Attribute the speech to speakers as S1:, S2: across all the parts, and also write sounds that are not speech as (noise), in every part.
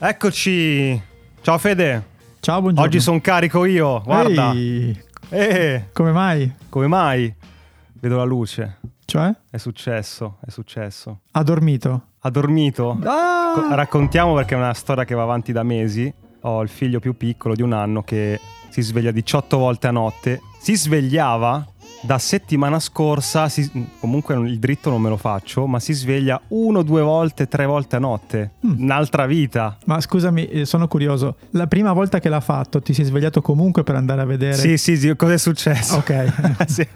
S1: Eccoci. Ciao Fede.
S2: Ciao, buongiorno.
S1: Oggi sono carico io. Guarda.
S2: Ehi,
S1: Eh,
S2: come mai?
S1: come mai? Vedo la luce.
S2: Cioè?
S1: È successo, è successo.
S2: Ha dormito?
S1: Ha dormito?
S2: Ah!
S1: Co- raccontiamo perché è una storia che va avanti da mesi. Ho il figlio più piccolo di un anno che si sveglia 18 volte a notte. Si svegliava da settimana scorsa, si- comunque il dritto non me lo faccio, ma si sveglia uno, due volte, tre volte a notte.
S2: Mm.
S1: Un'altra vita.
S2: Ma scusami, eh, sono curioso. La prima volta che l'ha fatto, ti sei svegliato comunque per andare a vedere?
S1: Sì, sì, sì, cosa è successo?
S2: Ok. (laughs)
S1: Sì.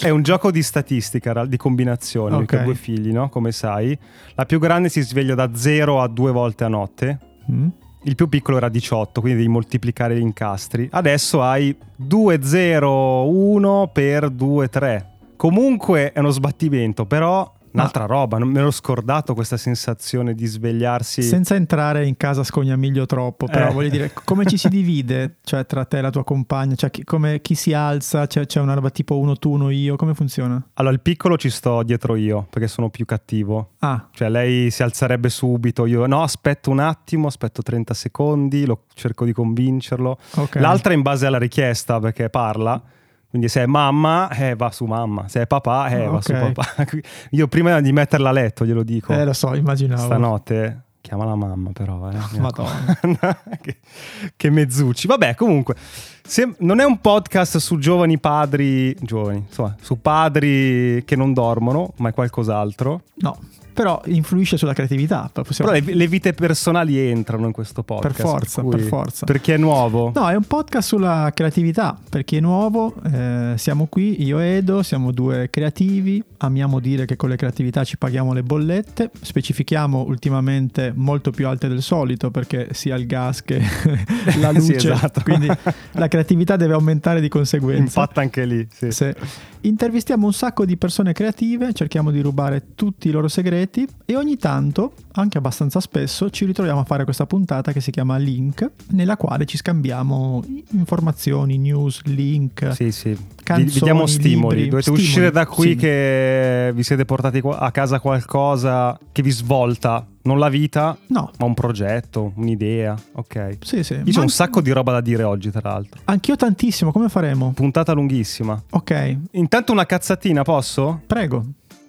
S1: È un gioco di statistica, di combinazione,
S2: Ok.
S1: perché ho due figli, no? Come sai. La più grande si sveglia da 0 a 2 volte a notte.
S2: Mm?
S1: Il più piccolo era 18, quindi devi moltiplicare gli incastri. Adesso hai 2, 0, 1 per 2, 3. Comunque è uno sbattimento, però un'altra roba. Non me l'ho scordato questa sensazione di svegliarsi.
S2: Senza entrare in casa scognamiglio troppo, però
S1: Eh.
S2: voglio dire, (laughs) come ci si divide? Cioè, tra te e la tua compagna? Cioè, chi, come, chi si alza? C'è, c'è una roba tipo uno tu, uno io? Come funziona?
S1: Allora, il piccolo ci sto dietro io, perché sono più cattivo.
S2: Ah,
S1: Cioè, lei si alzerebbe subito. Io no, aspetto un attimo, aspetto 30 secondi, lo, cerco di convincerlo.
S2: ok.
S1: L'altra in base alla richiesta, perché parla. Quindi se è mamma, eh, va su mamma. Se è papà, eh, va su papà. (laughs) Io prima di metterla a letto glielo dico.
S2: Eh, lo so, immaginavo.
S1: Stanotte chiama la mamma però. Eh. Mi
S2: Madonna.
S1: raccomando. (laughs) che, che mezzucci. Vabbè, comunque, se- non è un podcast su giovani padri, giovani, insomma, su padri che non dormono, ma è qualcos'altro.
S2: No, però influisce sulla creatività. Possiamo...
S1: Però le, le vite personali entrano in questo podcast.
S2: Per forza,
S1: cui-
S2: per forza.
S1: Perché è nuovo.
S2: No, è un podcast sulla creatività, per chi è nuovo, eh, siamo qui, io e Edo, siamo due creativi, amiamo dire che con le creatività ci paghiamo le bollette, specifichiamo ultimamente molto più alte del solito perché sia il gas che (laughs) la
S1: Sì,
S2: luce,
S1: esatto.
S2: quindi la creatività deve aumentare di conseguenza.
S1: Impatta anche lì. Sì.
S2: Sì. Intervistiamo un sacco di persone creative, cerchiamo di rubare tutti i loro segreti e ogni tanto, anche abbastanza spesso, ci ritroviamo a fare questa puntata che si chiama Link, nella quale ci scambiamo informazioni, news, link,
S1: Sì, sì.
S2: Canzoni,
S1: vi, diamo stimoli.
S2: libri,
S1: Dovete
S2: stimoli,
S1: uscire da qui
S2: sì.
S1: che vi siete portati a casa qualcosa che vi svolta. Non la vita,
S2: No,
S1: ma un progetto, un'idea. Ok.
S2: sì, sì.
S1: Io
S2: Ma
S1: c'ho un sacco di roba da dire oggi, tra l'altro.
S2: Anch'io tantissimo, come faremo?
S1: Puntata lunghissima.
S2: Ok,
S1: Intanto una cazzatina, posso?
S2: prego.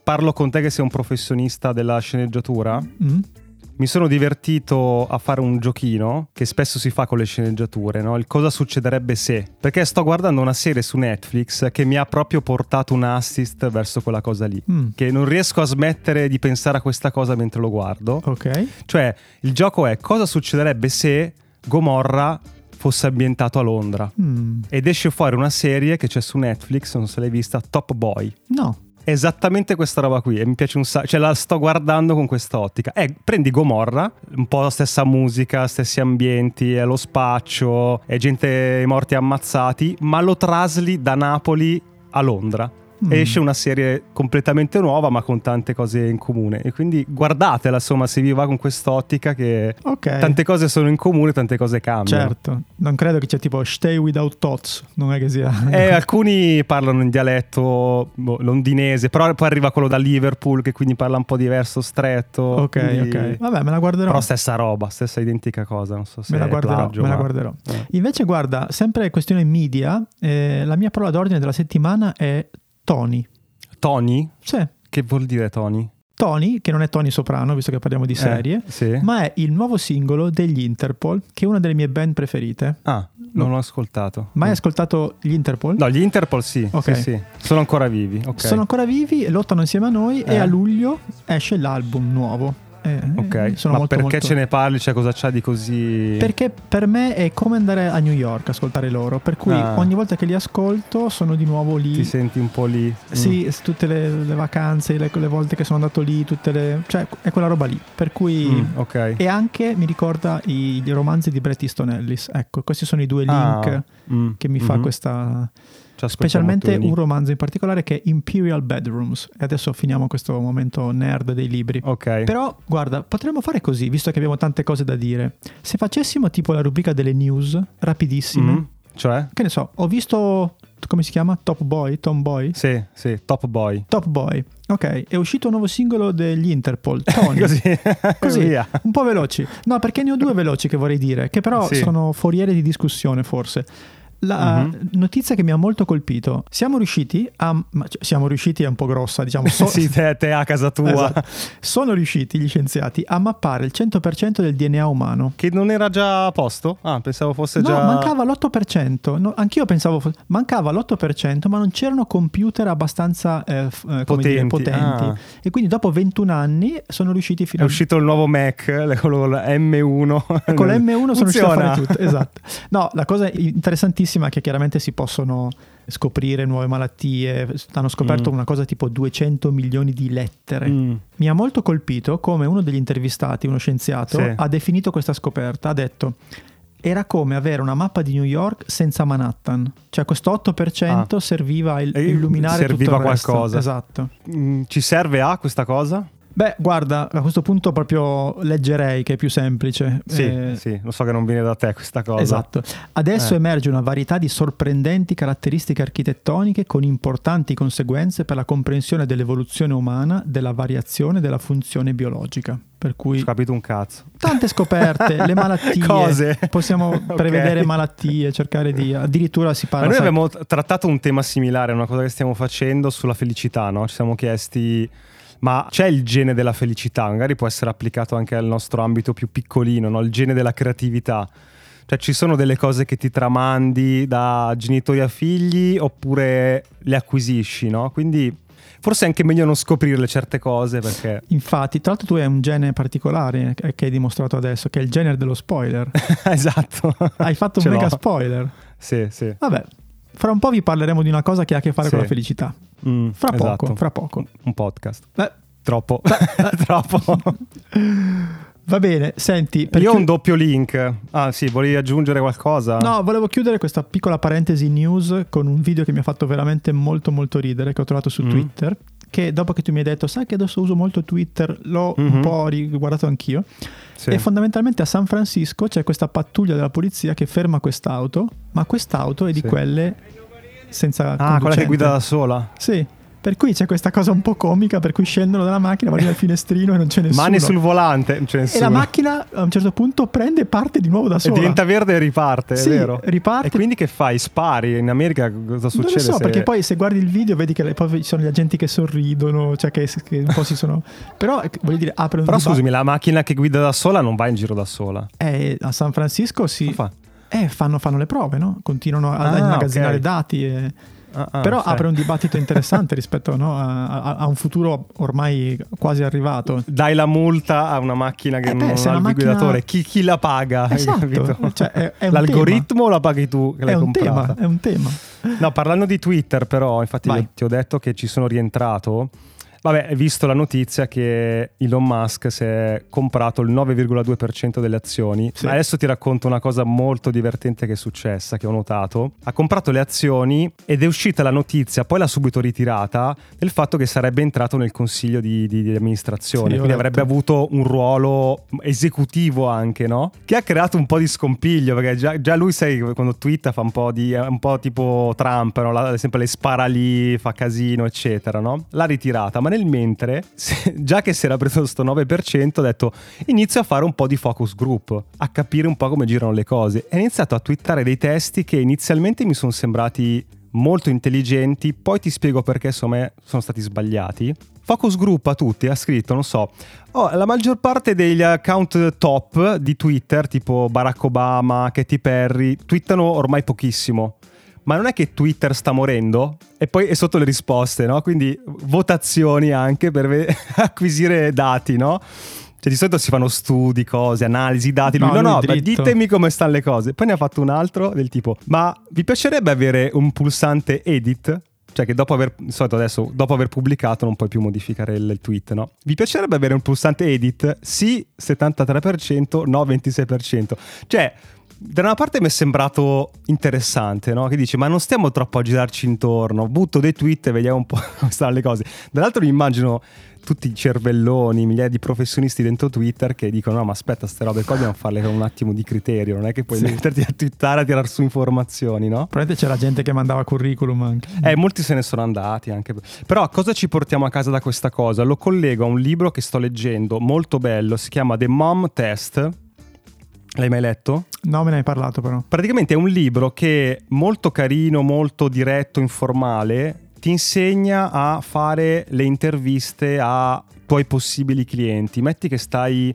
S1: Parlo con te che sei un professionista della sceneggiatura.
S2: Mm?
S1: Mi sono divertito a fare un giochino che spesso si fa con le sceneggiature, no? Il cosa succederebbe se. Perché sto guardando una serie su Netflix che mi ha proprio portato un assist verso quella cosa lì.
S2: Mm.
S1: Che non riesco a smettere di pensare a questa cosa mentre lo guardo.
S2: Ok,
S1: Cioè, il gioco è cosa succederebbe se Gomorra fosse ambientato a Londra.
S2: Mm.
S1: Ed esce fuori una serie che c'è su Netflix, non se l'hai vista, Top Boy.
S2: no,
S1: esattamente questa roba qui e mi piace un sacco, cioè la sto guardando con questa ottica. Eh, prendi Gomorra, un po' la stessa musica, stessi ambienti, è lo spaccio, è gente morti ammazzati, ma lo trasli da Napoli a Londra.
S2: Mm.
S1: Esce una serie completamente nuova ma con tante cose in comune e quindi guardatela insomma se vi va con quest'ottica che
S2: ok.
S1: tante cose sono in comune tante cose cambiano
S2: Certo, non credo che c'è tipo stay without thoughts, non è che sia...
S1: Eh, (laughs) alcuni parlano in dialetto boh, londinese, però poi arriva quello da Liverpool che quindi parla un po' diverso, stretto.
S2: Ok,
S1: quindi-
S2: ok. Vabbè, me la guarderò.
S1: Però stessa roba, stessa identica cosa, non so se
S2: Me la guarderò,
S1: plagio,
S2: me la
S1: ma-
S2: guarderò.
S1: Eh.
S2: Invece, guarda, sempre questione media, eh, la mia parola d'ordine della settimana è Tony.
S1: Tony?
S2: Sì,
S1: Che vuol dire Tony?
S2: Tony, che non è Tony Soprano, visto che parliamo di serie,
S1: Eh, sì.
S2: ma è il nuovo singolo degli Interpol, che è una delle mie band preferite.
S1: Ah, non l'ho ascoltato.
S2: Mai
S1: Mm.
S2: ascoltato gli Interpol?
S1: No, gli Interpol sì,
S2: Ok.
S1: sì, sì. Sono ancora vivi, ok.
S2: Sono ancora vivi, lottano insieme a noi e
S1: Eh.
S2: a luglio esce l'album nuovo. Eh,
S1: Ok,
S2: eh, sono
S1: ma
S2: molto,
S1: perché
S2: molto-
S1: ce ne parli? Cioè cosa c'ha di così...
S2: Perché per me è come andare a New York a ascoltare loro, per cui
S1: Ah.
S2: ogni volta che li ascolto sono di nuovo lì.
S1: Ti senti un po' lì? Mm.
S2: Sì, tutte le, le vacanze, le, le volte che sono andato lì, tutte le, cioè è quella roba lì. Per cui
S1: Mm, ok.
S2: e anche mi ricorda i, i romanzi di Bret Easton Ellis. Ecco, questi sono i due link
S1: Ah, mm,
S2: che mi fa
S1: mhm.
S2: questa specialmente un romanzo in particolare che è Imperial Bedrooms. E adesso finiamo questo momento nerd dei libri.
S1: Ok.
S2: Però, guarda, potremmo fare così, visto che abbiamo tante cose da dire. Se facessimo tipo la rubrica delle news, rapidissime,
S1: Mm, Cioè?
S2: che ne so, ho visto come si chiama? Top Boy? Tom Boy?
S1: Sì, sì, Top Boy.
S2: Top Boy. Ok, è uscito un nuovo singolo degli Interpol, Tony. (laughs)
S1: Così, (laughs)
S2: Così,
S1: via.
S2: un po' veloci. No, perché ne ho due veloci che vorrei dire, che però
S1: Sì.
S2: sono foriere di discussione forse. La
S1: Mhm.
S2: notizia che mi ha molto colpito, siamo riusciti a... ma- cioè, siamo riusciti è un po' grossa, diciamo, so- (laughs)
S1: sì, te, te a casa tua.
S2: Esatto. sono riusciti gli scienziati a mappare il 100% del DNA umano.
S1: Che non era già a posto? Ah, pensavo fosse
S2: No,
S1: già...
S2: mancava l'8%. No, anch'io pensavo fosse- mancava l'8%, ma non c'erano computer abbastanza eh, f- eh, come dire,
S1: Potenti,
S2: potenti.
S1: ah.
S2: E quindi dopo 21 anni sono riusciti
S1: È
S2: fino a
S1: uscito il nuovo Mac, con la M1.
S2: con (laughs) la M1 sono riusciti a fare tutto. Esatto. No, la cosa interessantissima (laughs) è che chiaramente si possono scoprire nuove malattie. Hanno scoperto
S1: Mm.
S2: una cosa tipo 200 milioni di lettere.
S1: Mm.
S2: Mi ha molto colpito come uno degli intervistati, uno scienziato,
S1: Sì.
S2: ha definito questa scoperta. Ha detto. Era come avere una mappa di New York senza Manhattan, cioè questo 8% serviva a il- illuminare
S1: serviva
S2: tutto il resto.
S1: qualcosa.
S2: Esatto.
S1: Mm, Ci serve a questa cosa?
S2: Beh, guarda, a questo punto proprio leggerei che è più semplice.
S1: Sì,
S2: Eh,
S1: sì, lo so che non viene da te questa cosa.
S2: Esatto. Adesso
S1: Eh.
S2: emerge una varietà di sorprendenti caratteristiche architettoniche con importanti conseguenze per la comprensione dell'evoluzione umana, della variazione della funzione biologica. Per
S1: Ho
S2: cui
S1: capito un cazzo.
S2: tante scoperte, le (laughs) malattie,
S1: Cose.
S2: possiamo (laughs)
S1: Ok.
S2: prevedere malattie, cercare di... addirittura si
S1: Ma
S2: parla...
S1: noi
S2: sai-
S1: abbiamo trattato un tema similare, una cosa che stiamo facendo sulla felicità, no? Ci siamo chiesti, ma c'è il gene della felicità? Magari può essere applicato anche al nostro ambito più piccolino, no? Il gene della creatività. Cioè ci sono delle cose che ti tramandi da genitori a figli oppure le acquisisci, no? Quindi forse è anche meglio non scoprirle certe cose perché...
S2: Infatti, tra l'altro tu hai un gene particolare eh, che hai dimostrato adesso, che è il genere dello spoiler. (laughs)
S1: esatto.
S2: Hai fatto un
S1: Ce
S2: mega
S1: l'ho.
S2: spoiler.
S1: Sì, sì.
S2: Vabbè, fra un po' vi parleremo di una cosa che ha a che fare
S1: Sì.
S2: con la felicità.
S1: Mm,
S2: Fra poco,
S1: esatto.
S2: fra poco.
S1: Un podcast.
S2: Beh,
S1: Troppo. (laughs) Troppo.
S2: Va bene, senti, per
S1: Io ho
S2: chiu-
S1: un doppio link. Ah, sì, volevi aggiungere qualcosa?
S2: No, volevo chiudere questa piccola parentesi news con un video che mi ha fatto veramente molto molto ridere che ho trovato su
S1: Mm.
S2: Twitter, che dopo che tu mi hai detto, sai che adesso uso molto Twitter, l'ho un
S1: Mhm.
S2: po' riguardato anch'io.
S1: Sì.
S2: E fondamentalmente a San Francisco c'è questa pattuglia della polizia che ferma quest'auto, ma quest'auto è di
S1: Sì.
S2: quelle senza
S1: Ah, quella che guida da sola.
S2: Sì. Per cui c'è questa cosa un po' comica per cui scendono dalla macchina, vanno al finestrino e non c'è nessuno.
S1: Mani sul volante, non c'è
S2: e
S1: nessuno.
S2: la macchina a un certo punto prende e parte di nuovo da
S1: E
S2: sola.
S1: diventa verde e riparte,
S2: Sì,
S1: è vero.
S2: riparte.
S1: E quindi che fai? Spari? In America cosa
S2: Non
S1: succede?
S2: lo so,
S1: se-
S2: perché poi se guardi il video vedi che poi ci sono gli agenti che sorridono, cioè che, che un po' si sono... (laughs) Però eh, voglio dire, apre un
S1: Però scusami, la macchina che guida da sola non va in giro da sola.
S2: Eh, a San Francisco si...
S1: Cosa fa?
S2: Eh, fanno, fanno le prove, no? Continuano a,
S1: Ah,
S2: a immagazzinare
S1: ok.
S2: dati. e-
S1: Ah, ah,
S2: Però
S1: sai.
S2: apre un dibattito interessante rispetto no, a, a- a un futuro ormai quasi arrivato.
S1: Dai la multa a una macchina che
S2: Eh beh,
S1: non ha il
S2: macchina-
S1: guidatore. Chi, chi la paga?
S2: Esatto, cioè, è- è un
S1: L'algoritmo o la paghi tu che
S2: È
S1: l'hai
S2: un
S1: comprata?
S2: tema, è un tema.
S1: No, parlando di Twitter, però, infatti ti ho detto che ci sono rientrato. Vabbè, hai visto la notizia che Elon Musk si è comprato il 9,2% delle azioni.
S2: Sì.
S1: Adesso ti racconto una cosa molto divertente che è successa, che ho notato. Ha comprato le azioni ed è uscita la notizia, poi l'ha subito ritirata, del fatto che sarebbe entrato nel consiglio di, di- di amministrazione.
S2: Sì,
S1: quindi avrebbe avuto un ruolo esecutivo anche, no? Che ha creato un po' di scompiglio, perché già, già lui, sai, quando twitta fa un po' di... è un po' tipo Trump, no? La- sempre le spara lì, fa casino, eccetera, no? L'ha ritirata, ma nel mentre, se- già che si era preso questo 9%, ha detto inizio a fare un po' di focus group, a capire un po' come girano le cose. E ha iniziato a twittare dei testi che inizialmente mi sono sembrati molto intelligenti, poi ti spiego perché me sono stati sbagliati. Focus Group a tutti ha scritto, non so, oh, la maggior parte degli account top di Twitter, tipo Barack Obama, Katy Perry, twittano ormai pochissimo. Ma non è che Twitter sta morendo? E poi è sotto le risposte, no? Quindi votazioni anche per ve- (laughs) acquisire dati, no? Cioè di solito si fanno studi, cose, analisi, dati. Lui,
S2: No,
S1: no, no, ditemi come stanno le cose. Poi ne ha fatto un altro del tipo, ma vi piacerebbe avere un pulsante edit? Cioè che dopo aver, adesso, dopo aver pubblicato non puoi più modificare il, il tweet, no? Vi piacerebbe avere un pulsante edit? Sì, 73%, no, 26%. Cioè, da una parte mi è sembrato interessante, no? Che dici, ma non stiamo troppo a girarci intorno, butto dei tweet e vediamo un po' (laughs) come stanno le cose. Dall'altro mi immagino tutti i cervelloni, migliaia di professionisti dentro Twitter che dicono no ma aspetta, queste robe qua dobbiamo farle con un attimo di criterio, non è che puoi sì. metterti a twittare a tirare su informazioni, no?
S2: Probabilmente c'era gente che mandava curriculum anche.
S1: Eh, molti se ne sono andati anche. Però cosa ci portiamo a casa da questa cosa? Lo collego a un libro che sto leggendo, molto bello, si chiama The Mom Test. L'hai mai letto?
S2: No, me ne hai parlato però.
S1: Praticamente è un libro che molto carino, molto diretto, informale, ti insegna a fare le interviste a tuoi possibili clienti. Metti che stai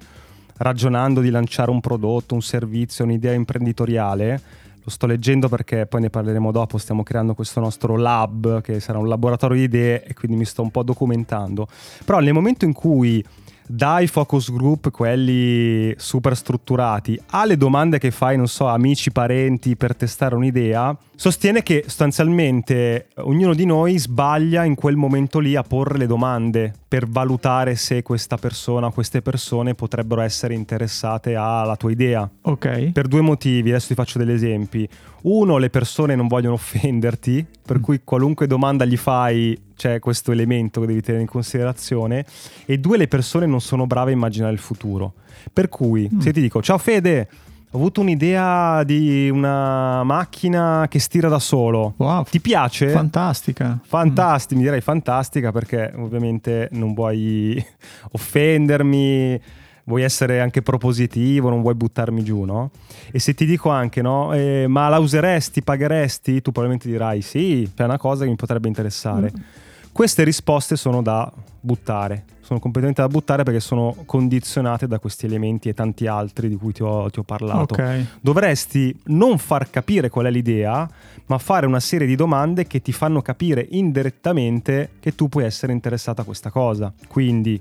S1: ragionando di lanciare un prodotto, un servizio, un'idea imprenditoriale. Lo sto leggendo perché poi ne parleremo dopo, stiamo creando questo nostro lab che sarà un laboratorio di idee e quindi mi sto un po' documentando. Però nel momento in cui dai focus group, quelli super strutturati, alle domande che fai, non so, amici, parenti per testare un'idea, sostiene che sostanzialmente ognuno di noi sbaglia in quel momento lì a porre le domande per valutare se questa persona o queste persone potrebbero essere interessate alla tua idea.
S2: Ok.
S1: Per due motivi, adesso ti faccio degli esempi. Uno, le persone non vogliono offenderti, per mm. cui qualunque domanda gli fai c'è questo elemento che devi tenere in considerazione. E due, le persone non sono brave a immaginare il futuro. Per cui, mm. se ti dico, ciao Fede, ho avuto un'idea di una macchina che stira da solo.
S2: Wow.
S1: Ti piace?
S2: Fantastica.
S1: Fantastica, mm. mi direi fantastica perché ovviamente non vuoi (laughs) offendermi vuoi essere anche propositivo, non vuoi buttarmi giù, no? E se ti dico anche, no, eh, ma la useresti, pagheresti? Tu probabilmente dirai sì, è una cosa che mi potrebbe interessare. Mm. Queste risposte sono da buttare, sono completamente da buttare perché sono condizionate da questi elementi e tanti altri di cui ti ho, ti ho parlato.
S2: Okay.
S1: Dovresti non far capire qual è l'idea, ma fare una serie di domande che ti fanno capire indirettamente che tu puoi essere interessato a questa cosa. Quindi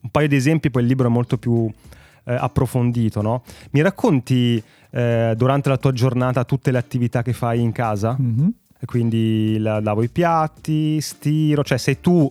S1: un paio di esempi, poi il libro è molto più eh, approfondito. No? Mi racconti eh, durante la tua giornata tutte le attività che fai in casa?
S2: Mm-hmm.
S1: quindi la, lavo i piatti, stiro, cioè sei tu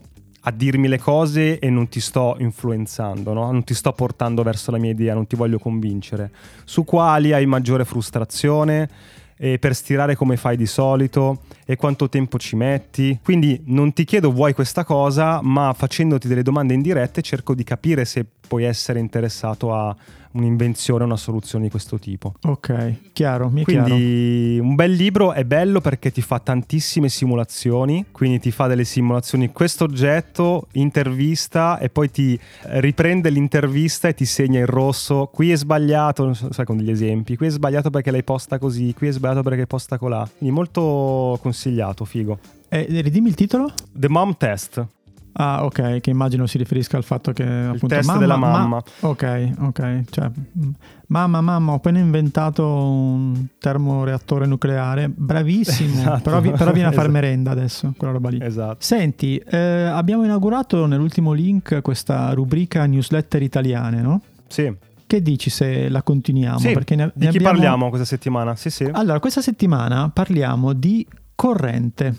S1: a dirmi le cose e non ti sto influenzando, no? non ti sto portando verso la mia idea, non ti voglio convincere. Su quali hai maggiore frustrazione? e per stirare come fai di solito e quanto tempo ci metti. Quindi non ti chiedo vuoi questa cosa, ma facendoti delle domande indirette cerco di capire se puoi essere interessato a un'invenzione, una soluzione di questo tipo.
S2: Ok, chiaro, mi
S1: è Quindi chiaro. un bel libro è bello perché ti fa tantissime simulazioni, quindi ti fa delle simulazioni questo oggetto, intervista e poi ti riprende l'intervista e ti segna in rosso, qui è sbagliato, so, sai con degli esempi, qui è sbagliato perché l'hai posta così, qui è sbagliato perché l'hai posta colà. Quindi molto consigliato, figo.
S2: Eh, ridimmi il titolo?
S1: The Mom Test.
S2: Ah, ok, che immagino si riferisca al fatto che
S1: il
S2: appunto
S1: test
S2: mamma,
S1: della mamma.
S2: Ma, ok, ok, cioè mamma, mamma, ho appena inventato un termoreattore nucleare, bravissimo, (laughs) esatto. però, vi, però, viene a far (laughs) esatto. merenda adesso, quella roba lì.
S1: Esatto.
S2: Senti, eh, abbiamo inaugurato nell'ultimo link questa rubrica newsletter italiane, no?
S1: Sì.
S2: Che dici se la continuiamo?
S1: Sì,
S2: Perché
S1: ne, di ne chi abbiamo... parliamo questa settimana? Sì, sì.
S2: Allora, questa settimana parliamo di corrente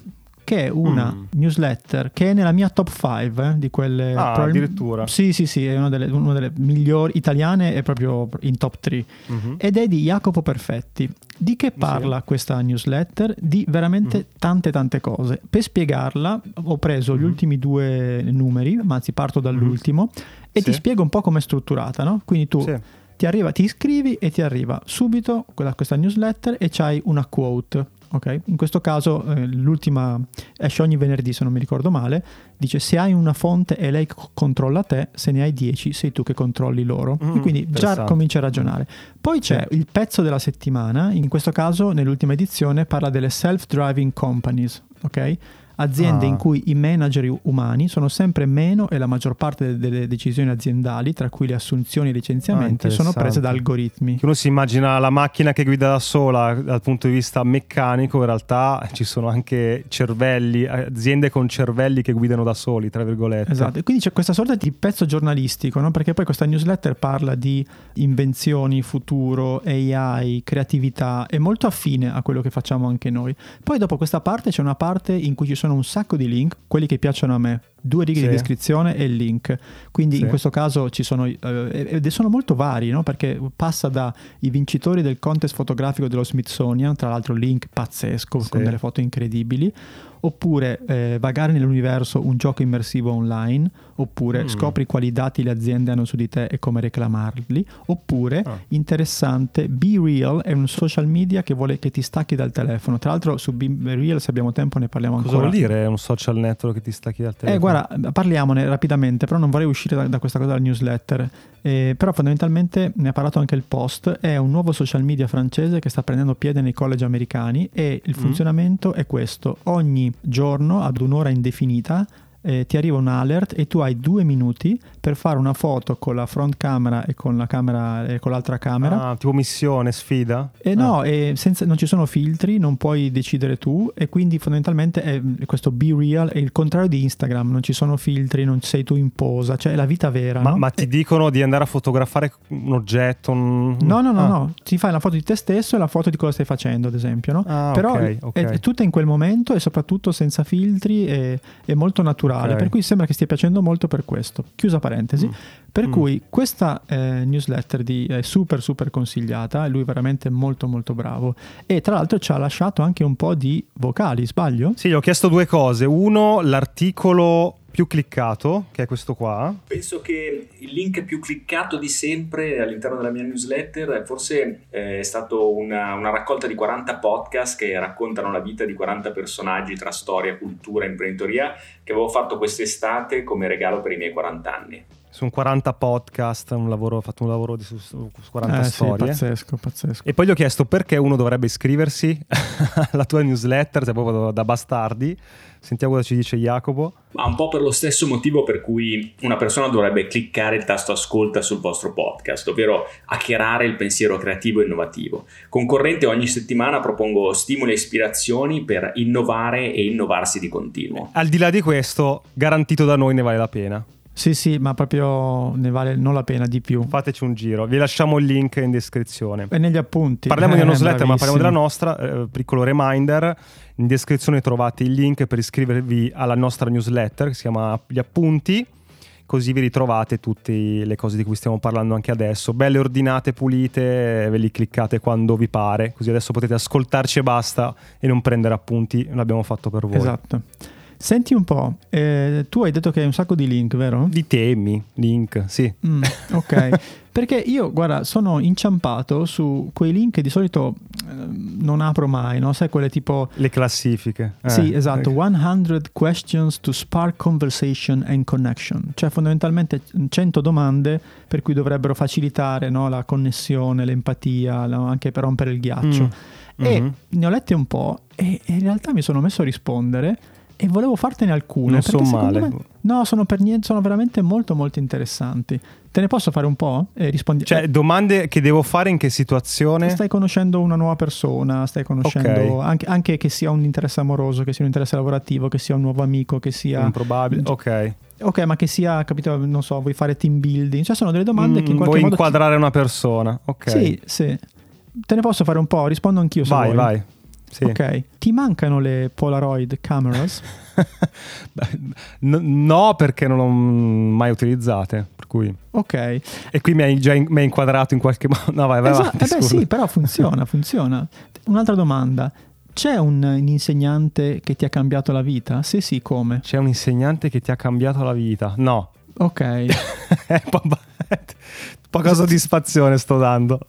S2: che è una mm. newsletter che è nella mia top 5 eh, di quelle...
S1: Ah, probabil- addirittura.
S2: Sì, sì, sì, è una delle, una delle migliori italiane, è proprio in top 3. Mm-hmm. Ed è di Jacopo Perfetti. Di che parla sì. questa newsletter? Di veramente mm. tante tante cose. Per spiegarla ho preso mm. gli mm-hmm. ultimi due numeri, ma anzi parto dall'ultimo, mm. e sì. ti spiego un po' come è strutturata, no? Quindi tu... Sì. Ti arriva, ti iscrivi e ti arriva subito questa newsletter e c'hai una quote Okay? In questo caso eh, l'ultima esce ogni venerdì se non mi ricordo male, dice se hai una fonte e lei c- controlla te, se ne hai 10 sei tu che controlli loro. Mm, quindi già comincia a ragionare. Poi c'è sì. il pezzo della settimana, in questo caso nell'ultima edizione parla delle self-driving companies, ok? Aziende ah. in cui i manager umani sono sempre meno e la maggior parte delle decisioni aziendali, tra cui le assunzioni e i licenziamenti, ah, sono prese da algoritmi.
S1: Uno si immagina la macchina che guida da sola dal punto di vista meccanico, in realtà ci sono anche cervelli, aziende con cervelli che guidano da soli, tra virgolette.
S2: Esatto, e quindi c'è questa sorta di pezzo giornalistico, no? perché poi questa newsletter parla di invenzioni, futuro, AI, creatività, è molto affine a quello che facciamo anche noi. Poi dopo questa parte c'è una parte in cui ci sono sono un sacco di link, quelli che piacciono a me, due righe sì. di descrizione e il link. Quindi sì. in questo caso ci sono, eh, ed sono molto vari, no? perché passa dai vincitori del contest fotografico dello Smithsonian, tra l'altro link pazzesco sì. con delle foto incredibili, oppure eh, vagare nell'universo un gioco immersivo online, oppure
S1: Mm.
S2: scopri quali dati le aziende hanno su di te e come reclamarli, oppure
S1: Ah.
S2: interessante, Be Real è un social media che vuole che ti stacchi dal telefono. Tra l'altro su Be Real se abbiamo tempo ne parliamo
S1: Cosa
S2: ancora.
S1: vuol dire un social network che ti stacchi dal telefono?
S2: Eh, guarda, parliamone rapidamente, però non vorrei uscire da, da questa cosa dal newsletter. Eh, però fondamentalmente ne ha parlato anche il Post, è un nuovo social media francese che sta prendendo piede nei college americani e il
S1: Mm.
S2: funzionamento è questo. Ogni giorno ad un'ora indefinita eh, ti arriva un alert e tu hai due minuti per fare una foto con la front camera e con la camera e con l'altra camera.
S1: Ah, tipo missione, sfida?
S2: E
S1: Ah.
S2: no, e senza- non ci sono filtri, non puoi decidere tu e quindi fondamentalmente è questo be real è il contrario di Instagram, non ci sono filtri, non sei tu in posa, cioè è la vita vera.
S1: Ma,
S2: no?
S1: ma ti
S2: E-
S1: dicono di andare a fotografare un oggetto? un-
S2: No, no, no,
S1: Ah.
S2: no, ti fai la foto di te stesso e la foto di cosa stai facendo, ad esempio, no?
S1: Ah,
S2: Però
S1: ok, ok.
S2: È, è tutta in quel momento e soprattutto senza filtri e, è molto naturale,
S1: Ok.
S2: per cui sembra che stia piacendo molto per questo. Chiusa parentesi.
S1: Mm.
S2: Per
S1: Mm.
S2: cui questa eh, newsletter di, è super super consigliata, lui è veramente molto molto bravo e tra l'altro ci ha lasciato anche un po' di vocali, sbaglio?
S1: Sì, gli ho chiesto due cose. Uno, l'articolo più cliccato, che è questo qua.
S3: Penso che il link più cliccato di sempre all'interno della mia newsletter forse eh, è stato una, una raccolta di 40 podcast che raccontano la vita di 40 personaggi tra storia, cultura e imprenditoria che avevo fatto quest'estate come regalo per i miei 40 anni.
S1: Sono 40 podcast, un lavoro, ho fatto un lavoro di su, su 40
S2: Eh, sì,
S1: storie.
S2: pazzesco, pazzesco.
S1: E poi gli ho chiesto perché uno dovrebbe iscriversi (laughs) alla tua newsletter, sei proprio da bastardi. Sentiamo cosa ci dice Jacopo.
S3: Ma un po' per lo stesso motivo per cui una persona dovrebbe cliccare il tasto ascolta sul vostro podcast, ovvero hackerare il pensiero creativo e innovativo. Concorrente ogni settimana propongo stimoli e ispirazioni per innovare e innovarsi di continuo.
S1: Al di là di questo, garantito da noi ne vale la pena.
S2: Sì, sì, ma proprio ne vale non la pena di più.
S1: Fateci un giro, vi lasciamo il link in descrizione.
S2: E negli appunti.
S1: Parliamo di
S2: Eh,
S1: una newsletter, ma parliamo della nostra. eh, piccolo reminder: in descrizione trovate il link per iscrivervi alla nostra newsletter che si chiama Gli appunti. Così vi ritrovate tutte le cose di cui stiamo parlando anche adesso. Belle ordinate, pulite, ve li cliccate quando vi pare. Così adesso potete ascoltarci e basta e non prendere appunti. L'abbiamo fatto per voi.
S2: Esatto. Senti un po', eh, tu hai detto che hai un sacco di link, vero?
S1: Di temi, link, sì.
S2: Mm, ok, (laughs) perché io, guarda, sono inciampato su quei link che di solito eh, non apro mai, no? Sai, quelle tipo...
S1: Le classifiche. Eh,
S2: sì, esatto,
S1: ecco.
S2: 100 questions to spark conversation and connection, cioè fondamentalmente 100 domande per cui dovrebbero facilitare no, la connessione, l'empatia, no, anche per rompere il ghiaccio.
S1: Mm.
S2: E
S1: Mhm.
S2: ne ho lette un po' e, e in realtà mi sono messo a rispondere e volevo fartene alcune.
S1: Non
S2: perché
S1: so
S2: secondo
S1: male.
S2: me- no, sono per niente, sono veramente molto molto interessanti. Te ne posso fare un po'? E rispondi.
S1: Cioè,
S2: eh,
S1: domande che devo fare in che situazione?
S2: Stai conoscendo una nuova persona, stai conoscendo
S1: Ok.
S2: anche, anche che sia un interesse amoroso, che sia un interesse lavorativo, che sia un nuovo amico, che sia...
S1: Improbabile. Ok.
S2: Ok, ma che sia, capito, non so, vuoi fare team building? Cioè sono delle domande che in
S1: Mm,
S2: qualche
S1: vuoi
S2: modo... ti-
S1: inquadrare una persona. Ok.
S2: Sì, sì. Te ne posso fare un po'? Rispondo anch'io se
S1: vai,
S2: vuoi.
S1: vai. Sì.
S2: Ok. Ti mancano le Polaroid cameras? (laughs)
S1: No, perché non l'ho mai utilizzate. Per cui...
S2: Ok.
S1: E qui mi hai già in- mi hai inquadrato in qualche (laughs) modo. No, vai, vai
S2: Esatto,
S1: avanti,
S2: eh beh, sì, però funziona, (laughs) funziona. Un'altra domanda. C'è un, un insegnante che ti ha cambiato la vita? Se sì, come?
S1: C'è un insegnante che ti ha cambiato la vita? No.
S2: Ok.
S1: Po- Poca soddisfazione sto dando.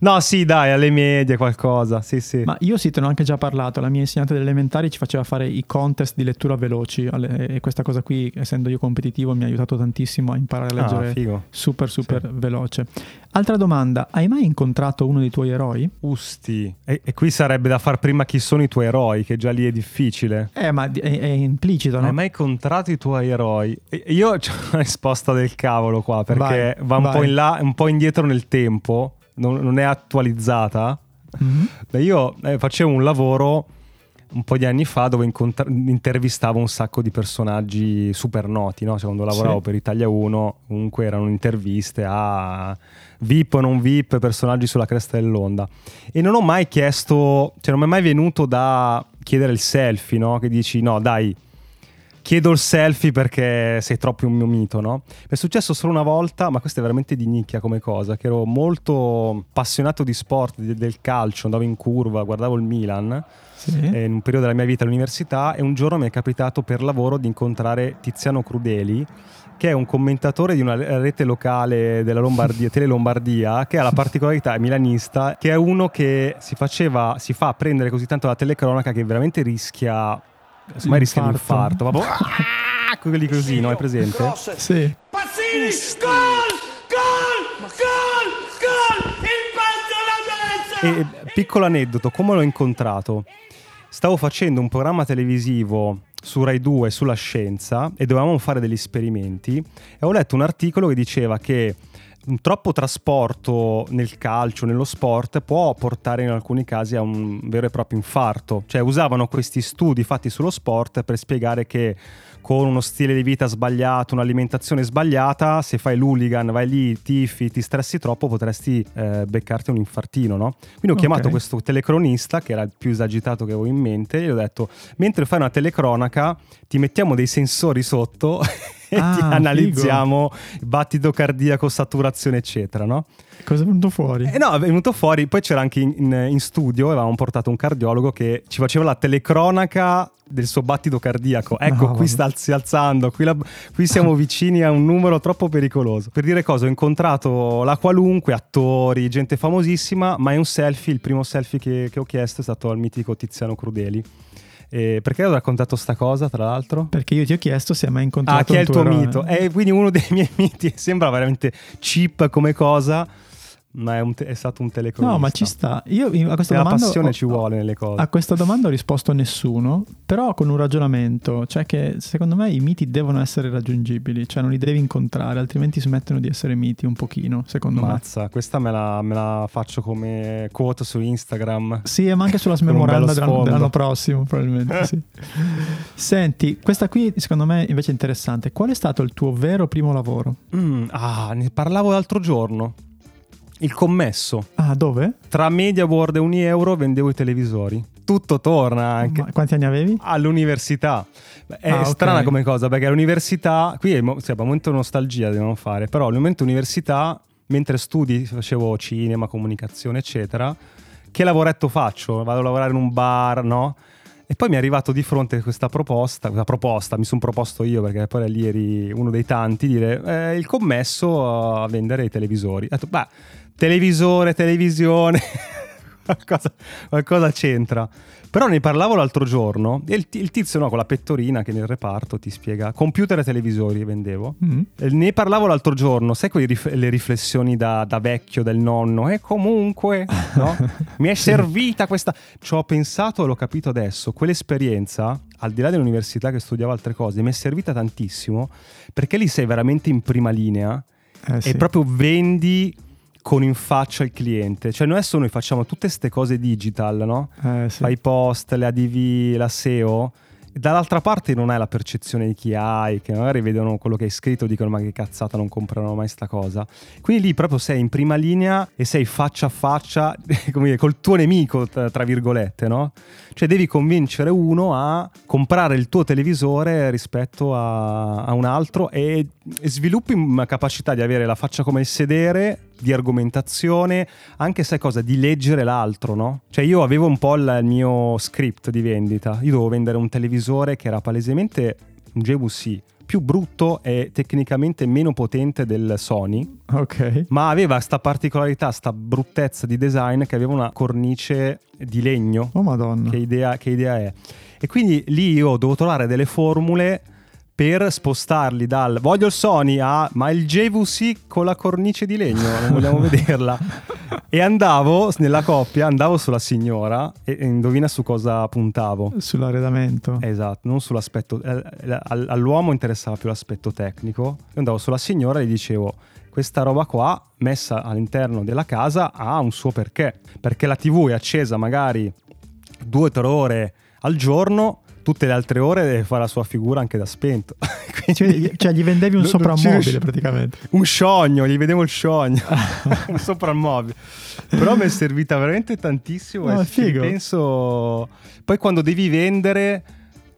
S1: No, sì, dai, alle medie qualcosa. Sì, sì.
S2: Ma io sì, te ne ho anche già parlato. La mia insegnante delle elementari ci faceva fare i contest di lettura veloci e questa cosa qui, essendo io competitivo, mi ha aiutato tantissimo a imparare a
S1: Ah,
S2: leggere
S1: figo.
S2: super super veloce. Altra domanda, hai mai incontrato uno dei tuoi eroi?
S1: Usti. E, e qui sarebbe da far prima chi sono i tuoi eroi, che già lì è difficile.
S2: Eh, ma è, è implicito, no?
S1: Hai mai incontrato i tuoi eroi? E- Io ho (laughs) una risposta del cavolo qua, perché
S2: Vai,
S1: va un
S2: vai.
S1: po' in là, un po' indietro nel tempo, non, non è attualizzata.
S2: Mhm.
S1: Beh, io eh, facevo un lavoro un po' di anni fa dove incontra- intervistavo un sacco di personaggi super noti, no? Quando lavoravo
S2: Sì.
S1: per Italia 1 comunque erano interviste a VIP o non VIP, personaggi sulla cresta dell'onda. E non ho mai chiesto, cioè non mi è mai venuto da chiedere il selfie, no? Che dici no dai, chiedo il selfie perché sei troppo un mio mito, no? Mi è successo solo una volta, ma questo è veramente di nicchia come cosa, che ero molto appassionato di sport, del calcio, andavo in curva, guardavo il Milan
S2: Sì.
S1: eh, in un periodo della mia vita all'università e un giorno mi è capitato per lavoro di incontrare Tiziano Crudeli che è un commentatore di una rete locale della Lombardia, (laughs) Tele Lombardia, che ha la particolarità, è milanista, che è uno che si faceva, si fa prendere così tanto la telecronaca che veramente rischia, insomma rischia l'infarto. Proprio, ah, quelli così, no? È presente?
S2: Sì.
S4: Pazzini, gol! Gol! Gol! Gol! Il Benzia
S1: E piccolo aneddoto, come l'ho incontrato? Stavo facendo un programma televisivo su Rai 2 sulla scienza e dovevamo fare degli esperimenti e ho letto un articolo che diceva che un troppo trasporto nel calcio, nello sport, può portare in alcuni casi a un vero e proprio infarto. Cioè usavano questi studi fatti sullo sport per spiegare che con uno stile di vita sbagliato, un'alimentazione sbagliata, se fai l'hooligan, vai lì, tifi, ti stressi troppo, potresti eh, beccarti un infartino, no? Quindi ho chiamato questo telecronista, che era il più esagitato che avevo in mente, e gli ho detto, mentre fai una telecronaca, ti mettiamo dei sensori sotto (laughs) e
S2: Ah,
S1: ti
S2: figo.
S1: analizziamo battito cardiaco, saturazione, eccetera, no?
S2: Cosa è venuto fuori?
S1: E no, è venuto fuori, poi c'era anche in, in- in studio, avevamo portato un cardiologo che ci faceva la telecronaca del suo battito cardiaco. Ecco,
S2: No,
S1: qui sta si alzando, qui, la- qui siamo vicini a un numero troppo pericoloso. Per dire cosa, ho incontrato la qualunque, attori, gente famosissima, ma è un selfie, il primo selfie che, che ho chiesto è stato al mitico Tiziano Crudeli. E perché ho raccontato sta cosa, tra l'altro?
S2: Perché io ti ho chiesto se hai mai incontrato
S1: Ah, che è il tuo
S2: eroe.
S1: mito? È quindi uno dei miei (laughs) miti. Sembra veramente cheap come cosa, ma è, un te- è stato un telecronista.
S2: No, ma ci sta. Io a questa
S1: E la
S2: domanda
S1: passione
S2: ho-
S1: ci vuole nelle cose.
S2: A questa domanda ho risposto nessuno, però con un ragionamento, cioè che secondo me i miti devono essere raggiungibili, cioè non li devi incontrare, altrimenti smettono di essere miti un pochino, secondo me.
S1: Mazza, questa me la, me la faccio come quote su Instagram.
S2: Sì, ma anche sulla (laughs) smemoranda dell'anno, dell'anno prossimo, probabilmente. (laughs) sì. Senti, questa qui secondo me invece è interessante. Qual è stato il tuo vero primo lavoro?
S1: Mm, ah, ne parlavo l'altro giorno. Il commesso.
S2: Ah, dove?
S1: Tra Media World e Unieuro vendevo i televisori. Tutto torna anche.
S2: Ma quanti anni avevi?
S1: All'università. È
S2: Ah,
S1: strana come cosa perché all'università, qui è mo- un momento nostalgia dobbiamo fare, però al momento università, mentre studi, facevo cinema, comunicazione, eccetera, che lavoretto faccio? Vado a lavorare in un bar, no? E poi mi è arrivato di fronte questa proposta, questa proposta, mi sono proposto io perché poi lì eri uno dei tanti, dire eh, il commesso a vendere i televisori. Ho detto, beh, televisore, televisione, (laughs) qualcosa, qualcosa c'entra. Però ne parlavo l'altro giorno e il, il tizio no, con la pettorina che nel reparto ti spiega computer e televisori vendevo.
S2: Mm.
S1: E Ne parlavo l'altro giorno, sai quelle rif- le riflessioni da, da vecchio del nonno? E comunque, no? (laughs) Mi è
S2: Sì.
S1: servita questa... Ci ho pensato e l'ho capito adesso. Quell'esperienza, al di là dell'università che studiavo altre cose, mi è servita tantissimo perché lì sei veramente in prima linea
S2: Eh, sì.
S1: e proprio vendi con in faccia il cliente. Cioè noi adesso noi facciamo tutte queste cose digital, no?
S2: Eh, sì.
S1: Fai i post, le ADV, la SEO. Dall'altra parte non hai la percezione di chi hai, che magari vedono quello che hai scritto e dicono ma che cazzata non comprano mai sta cosa. Quindi lì proprio sei in prima linea e sei faccia a faccia, (laughs) come dire, col tuo nemico, tra, tra virgolette, no? Cioè devi convincere uno a comprare il tuo televisore rispetto a, a un altro e, e sviluppi una capacità di avere la faccia come il sedere, di argomentazione, anche sai cosa, di leggere l'altro, no? Cioè io avevo un po' il, mio script di vendita, io dovevo vendere un televisore che era palesemente un JVC, più brutto e tecnicamente meno potente del Sony,
S2: Ok.
S1: ma aveva sta particolarità, sta bruttezza di design che aveva una cornice di legno.
S2: Oh madonna.
S1: Che idea, che idea è? E quindi lì io devo trovare delle formule per spostarli dal voglio il Sony a ma il JVC con la cornice di legno, non vogliamo (laughs) vederla. E andavo nella coppia, andavo sulla signora e, e indovina su cosa puntavo.
S2: Sull'arredamento.
S1: Esatto, non sull'aspetto. eh, all- all'uomo interessava più l'aspetto tecnico. Io andavo sulla signora e gli dicevo: Questa roba qua, messa all'interno della casa, ha un suo perché. Perché la TV è accesa magari due o tre ore al giorno, tutte le altre ore deve fare la sua figura anche da spento. (laughs) Quindi-
S2: Cioè, cioè, gli vendevi un soprammobile praticamente.
S1: un sciogno, gli vedevo il sciogno, (laughs) (laughs) un soprammobile. Però mi è servita veramente tantissimo.
S2: No,
S1: e penso. Poi quando devi vendere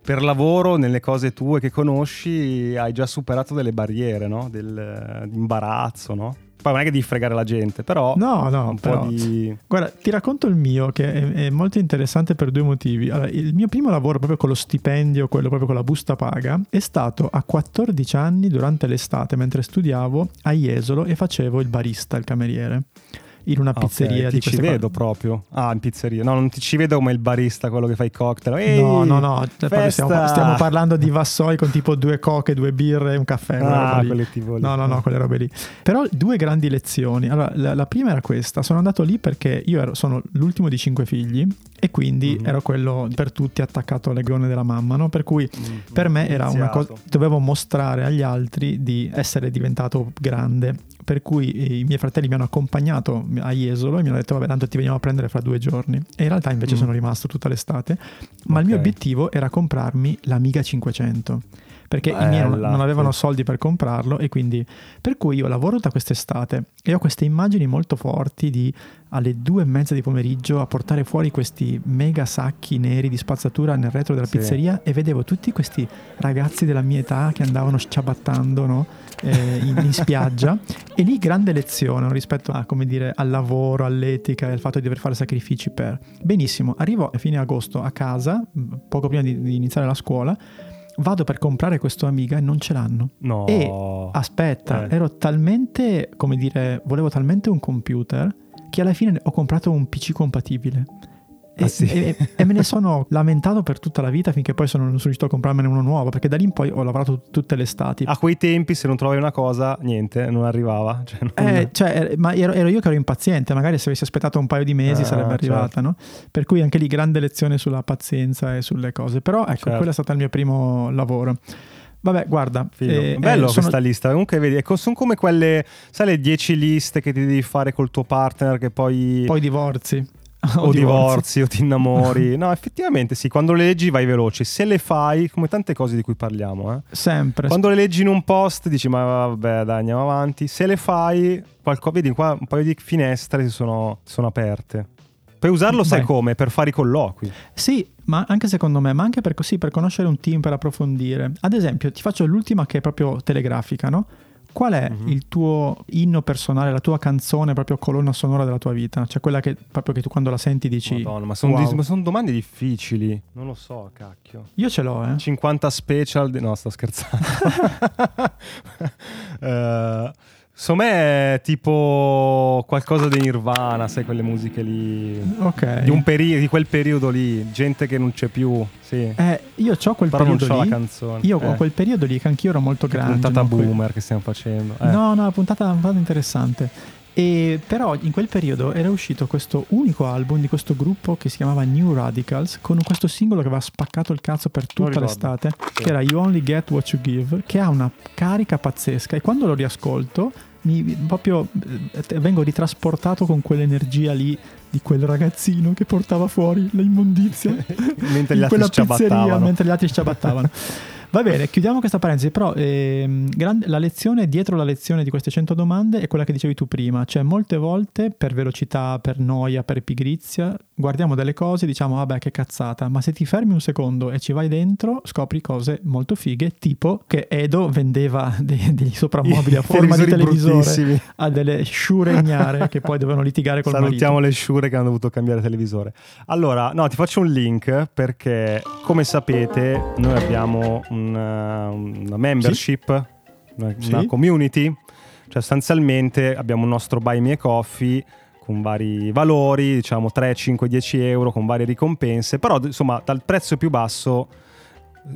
S1: per lavoro nelle cose tue che conosci, hai già superato delle barriere, no? Del, di imbarazzo, no? Poi non è che devi fregare la gente, però
S2: No, no,
S1: un
S2: però-
S1: po' di...
S2: Guarda, ti racconto il mio che è, è molto interessante per due motivi. Allora, il mio primo lavoro proprio con lo stipendio, quello proprio con la busta paga, è stato a 14 anni durante l'estate mentre studiavo a Jesolo e facevo il barista, il cameriere, in una pizzeria
S1: ti
S2: di
S1: ci vedo proprio. Ah, in pizzeria. No, non ti ci vedo come il barista, quello che fa i cocktail. Ehi,
S2: No, no, no, cioè, stiamo, stiamo parlando di vassoi con tipo due coche, due birre e un caffè.
S1: Ah,
S2: lì.
S1: quelle tipo lì.
S2: No, no, no, quelle robe lì. Però due grandi lezioni. Allora, la, la prima era questa. Sono andato lì perché io ero, sono l'ultimo di cinque figli e quindi
S1: Mhm.
S2: ero quello per tutti attaccato alle gonne della mamma, no? Per cui
S1: Mm,
S2: per me era una
S1: iniziato.
S2: cosa... Dovevo mostrare agli altri di essere diventato grande. Per cui eh, i miei fratelli mi hanno accompagnato a Jesolo e mi hanno detto vabbè tanto ti veniamo a prendere fra due giorni. E in realtà invece
S1: Mm.
S2: sono rimasto tutta l'estate. Ma il mio obiettivo era comprarmi l'Amiga 500 perché i miei non,
S1: Bella,
S2: non avevano
S1: sì.
S2: soldi per comprarlo e quindi per cui io lavoro da quest'estate e ho queste immagini molto forti di alle due e mezza di pomeriggio a portare fuori questi mega sacchi neri di spazzatura nel retro della
S1: Sì.
S2: pizzeria e vedevo tutti questi ragazzi della mia età che andavano sciabattando no? Eh, in, in spiaggia (laughs) e lì grande lezione no? rispetto a, come dire, al lavoro, all'etica e al fatto di dover fare sacrifici per. Benissimo, arrivo a fine agosto a casa, poco prima di, di iniziare la scuola, vado per comprare questo Amiga e non ce l'hanno.
S1: No.
S2: E aspetta,
S1: Eh.
S2: ero talmente, come dire, volevo talmente un computer che alla fine ho comprato un PC compatibile. E,
S1: Ah, sì?
S2: e- e me ne sono lamentato per tutta la vita finché poi sono, non sono riuscito a comprarmene uno nuovo perché da lì in poi ho lavorato tutte le estati.
S1: A quei tempi, se non trovavi una cosa, niente, non arrivava. Cioè, non-
S2: Eh, cioè, eh, ma ero, ero io che ero impaziente, magari se avessi aspettato un paio di mesi
S1: Ah,
S2: sarebbe arrivata, no? Per cui anche lì grande lezione sulla pazienza e sulle cose. Però ecco,
S1: Certo.
S2: quello è stato il mio primo lavoro. Vabbè, guarda,
S1: Figo.
S2: eh,
S1: Bello
S2: eh, sono-
S1: questa lista. Comunque, vedi, ecco, sono come quelle, sai, le 10 liste che ti devi fare col tuo partner che poi,
S2: poi divorzi. (laughs)
S1: o divorzi o ti innamori. (laughs) no, effettivamente sì, quando le leggi vai veloci. Se le fai, come tante cose di cui parliamo, eh.
S2: Sempre.
S1: Quando le leggi in un post dici ma vabbè dai andiamo avanti. Se le fai, qualco- vedi qua un paio di finestre si sono, sono aperte. Puoi usarlo sai
S2: Vai.
S1: come? Per fare i colloqui.
S2: Sì, ma anche secondo me, ma anche per così, per conoscere un team, per approfondire. Ad esempio, ti faccio l'ultima che è proprio telegrafica, no? Qual è
S1: Mhm.
S2: il tuo inno personale, la tua canzone, proprio colonna sonora della tua vita? Cioè quella che proprio che tu quando la senti dici...
S1: Madonna, ma sono,
S2: wow.
S1: di- ma sono domande difficili. Non lo so, cacchio.
S2: Io ce l'ho, eh.
S1: 50 special. di- No, sto scherzando. (laughs) Eh, Secondo me è tipo qualcosa di Nirvana, sai, quelle musiche lì.
S2: Ok.
S1: Di, un peri- di quel periodo lì, gente che non c'è più. Sì.
S2: Eh, io ho quel
S1: Però non
S2: periodo
S1: c'ho
S2: lì.
S1: la canzone.
S2: Io
S1: Eh.
S2: ho quel periodo lì che anch'io ero molto grande.
S1: puntata boomer che stiamo facendo. Eh.
S2: No, no, la puntata, una puntata interessante. E però in quel periodo era uscito questo unico album di questo gruppo che si chiamava New Radicals con questo singolo che aveva spaccato il cazzo per tutta l'estate,
S1: Sì.
S2: che era You Only Get What You Give, che ha una carica pazzesca e quando lo riascolto mi proprio eh, vengo ritrasportato con quell'energia lì di quel ragazzino che portava fuori l'immondizia (laughs)
S1: Mentre gli altri sciabattavano.
S2: mentre gli altri sciabattavano. (laughs) Va bene, chiudiamo questa parentesi, però ehm, grande- la lezione, dietro la lezione di queste 100 domande è quella che dicevi tu prima, cioè molte volte per velocità, per noia, per pigrizia, guardiamo delle cose e diciamo vabbè che cazzata, ma se ti fermi un secondo e ci vai dentro scopri cose molto fighe, tipo che Edo vendeva (laughs) de- degli soprammobili a forma di televisore a delle sciure ignare che poi dovevano litigare col
S1: Salutiamo
S2: marito.
S1: le sciure che hanno dovuto cambiare televisore. Allora, no, ti faccio un link perché, come sapete, noi abbiamo un, uh, una membership, una,
S2: Sì.
S1: una community. Cioè, sostanzialmente abbiamo il nostro Buy Me Coffee con vari valori, diciamo 3, 5, 10 euro, con varie ricompense. Però, insomma, dal prezzo più basso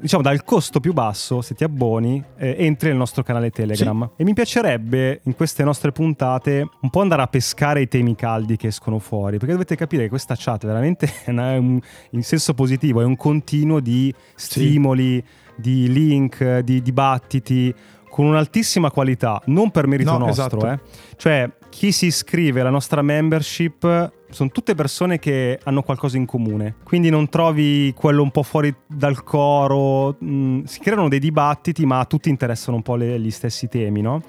S1: diciamo dal costo più basso, se ti abboni, eh, entri nel nostro canale Telegram. E mi piacerebbe in queste nostre puntate un po' andare a pescare i temi caldi che escono fuori, perché dovete capire che questa chat veramente (laughs) è un- in senso positivo, è un continuo di stimoli, di link, di dibattiti con un'altissima qualità, non per merito
S2: No,
S1: nostro,
S2: esatto.
S1: eh. Cioè, chi si iscrive alla nostra membership sono tutte persone che hanno qualcosa in comune. Quindi non trovi quello un po' fuori dal coro. mh, si creano dei dibattiti, ma a tutti interessano un po' le- gli stessi temi, no?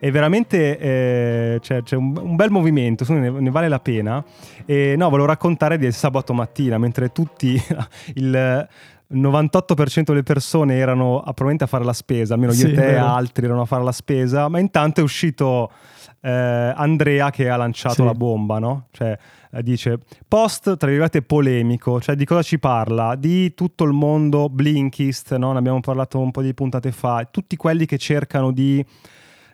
S1: E veramente eh, c'è, c'è un, un bel movimento, ne, ne vale la pena. E no, volevo raccontare del sabato mattina, mentre tutti (laughs) il il 98% delle persone erano a- probabilmente a fare la spesa, almeno io
S2: Sì,
S1: e te e
S2: vero.
S1: altri erano a fare la spesa, ma intanto è uscito eh, Andrea che ha lanciato
S2: Sì.
S1: la bomba, no? Cioè dice post tra virgolette polemico, cioè di cosa ci parla? Di tutto il mondo Blinkist, no? Ne abbiamo parlato un po' di puntate fa, tutti quelli che cercano di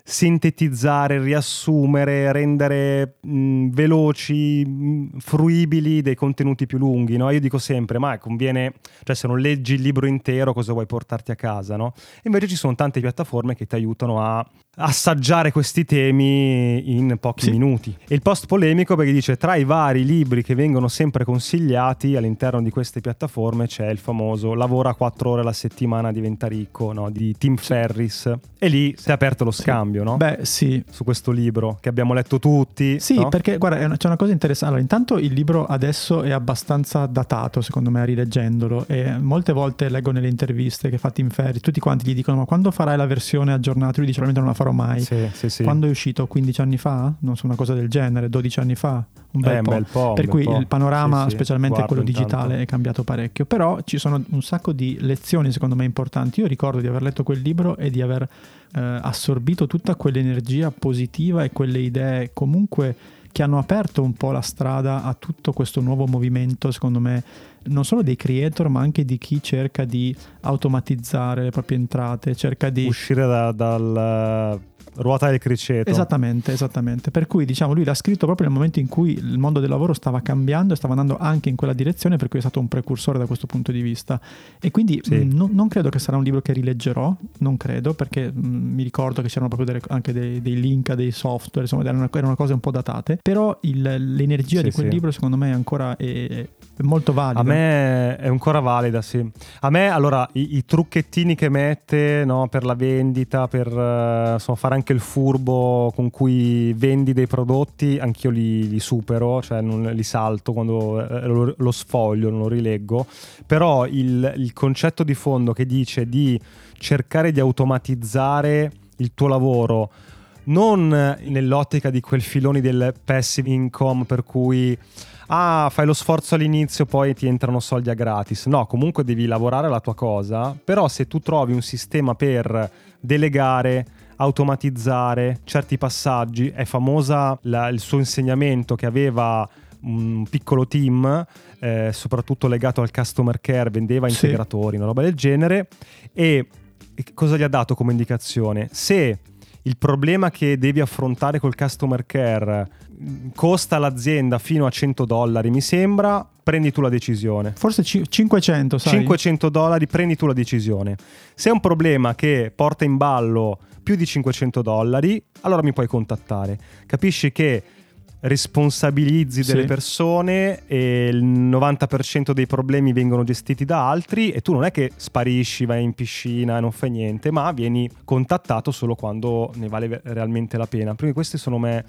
S1: sintetizzare, riassumere, rendere mh, veloci, mh, fruibili dei contenuti più lunghi, no? Io dico sempre, ma conviene, cioè se non leggi il libro intero cosa vuoi portarti a casa, no? Invece ci sono tante piattaforme che ti aiutano a assaggiare questi temi in pochi
S2: Sì.
S1: minuti. E il post polemico perché dice tra i vari libri che vengono sempre consigliati all'interno di queste piattaforme c'è il famoso Lavora 4 ore alla settimana diventa ricco no? di Tim Ferris e lì si è aperto lo scambio no?
S2: Beh, sì.
S1: su questo libro che abbiamo letto tutti.
S2: Sì,
S1: no?
S2: perché guarda, una- c'è una cosa interessante. Allora, intanto il libro adesso è abbastanza datato, secondo me, rileggendolo. E molte volte leggo nelle interviste che fa Tim Ferry, tutti quanti gli dicono: Ma quando farai la versione aggiornata? Lui dice: Probabilmente non la farò mai.
S1: Sì, sì, sì.
S2: Quando è uscito? 15 anni fa? Non so, una cosa del genere, 12 anni fa? Un bel
S1: Eh, un
S2: po'.
S1: bel po', un
S2: per cui
S1: po'.
S2: il panorama, specialmente
S1: guardo
S2: quello
S1: intanto.
S2: digitale, è cambiato parecchio. Però ci sono un sacco di lezioni, secondo me, importanti. Io ricordo di aver letto quel libro e di aver eh, assorbito tutta quell'energia positiva e quelle idee comunque che hanno aperto un po' la strada a tutto questo nuovo movimento, secondo me, non solo dei creator, ma anche di chi cerca di automatizzare le proprie entrate, cerca di...
S1: Uscire da- dal ruota del criceto.
S2: Esattamente, esattamente. Per cui diciamo lui l'ha scritto proprio nel momento in cui il mondo del lavoro stava cambiando e stava andando anche in quella direzione, per cui è stato un precursore da questo punto di vista. E quindi
S1: Sì.
S2: mh, non, non credo che sarà un libro che rileggerò, non credo, perché mh, mi ricordo che c'erano proprio delle- anche dei, dei link a dei software, insomma erano, erano cose un po' datate. Però il- l'energia
S1: Sì,
S2: di quel
S1: sì.
S2: libro secondo me è ancora è- è molto valida.
S1: A me è ancora valida, sì. A me, allora, i, i trucchettini che mette no, per la vendita, per eh, insomma, fare anche il furbo con cui vendi dei prodotti, anch'io li, li supero, cioè non li salto quando eh, lo, lo sfoglio, non lo rileggo. Però il, il concetto di fondo che dice di cercare di automatizzare il tuo lavoro non nell'ottica di quel filoni del passive income per cui ah fai lo sforzo all'inizio poi ti entrano soldi a gratis no comunque devi lavorare la tua cosa però se tu trovi un sistema per delegare automatizzare certi passaggi è famosa la- il suo insegnamento che aveva un piccolo team eh, soprattutto legato al customer care vendeva
S2: Sì.
S1: integratori una roba del genere e cosa gli ha dato come indicazione se il problema che devi affrontare col customer care costa all'azienda fino a 100 dollari, mi sembra, prendi tu la decisione.
S2: Forse ci- 500, sai?
S1: 500 dollari, prendi tu la decisione. Se è un problema che porta in ballo più di 500 dollari, allora mi puoi contattare. Capisci che responsabilizzi
S2: Sì.
S1: delle persone e il 90% dei problemi vengono gestiti da altri e tu non è che sparisci, vai in piscina e non fai niente, ma vieni contattato solo quando ne vale realmente la pena. Perché questi sono me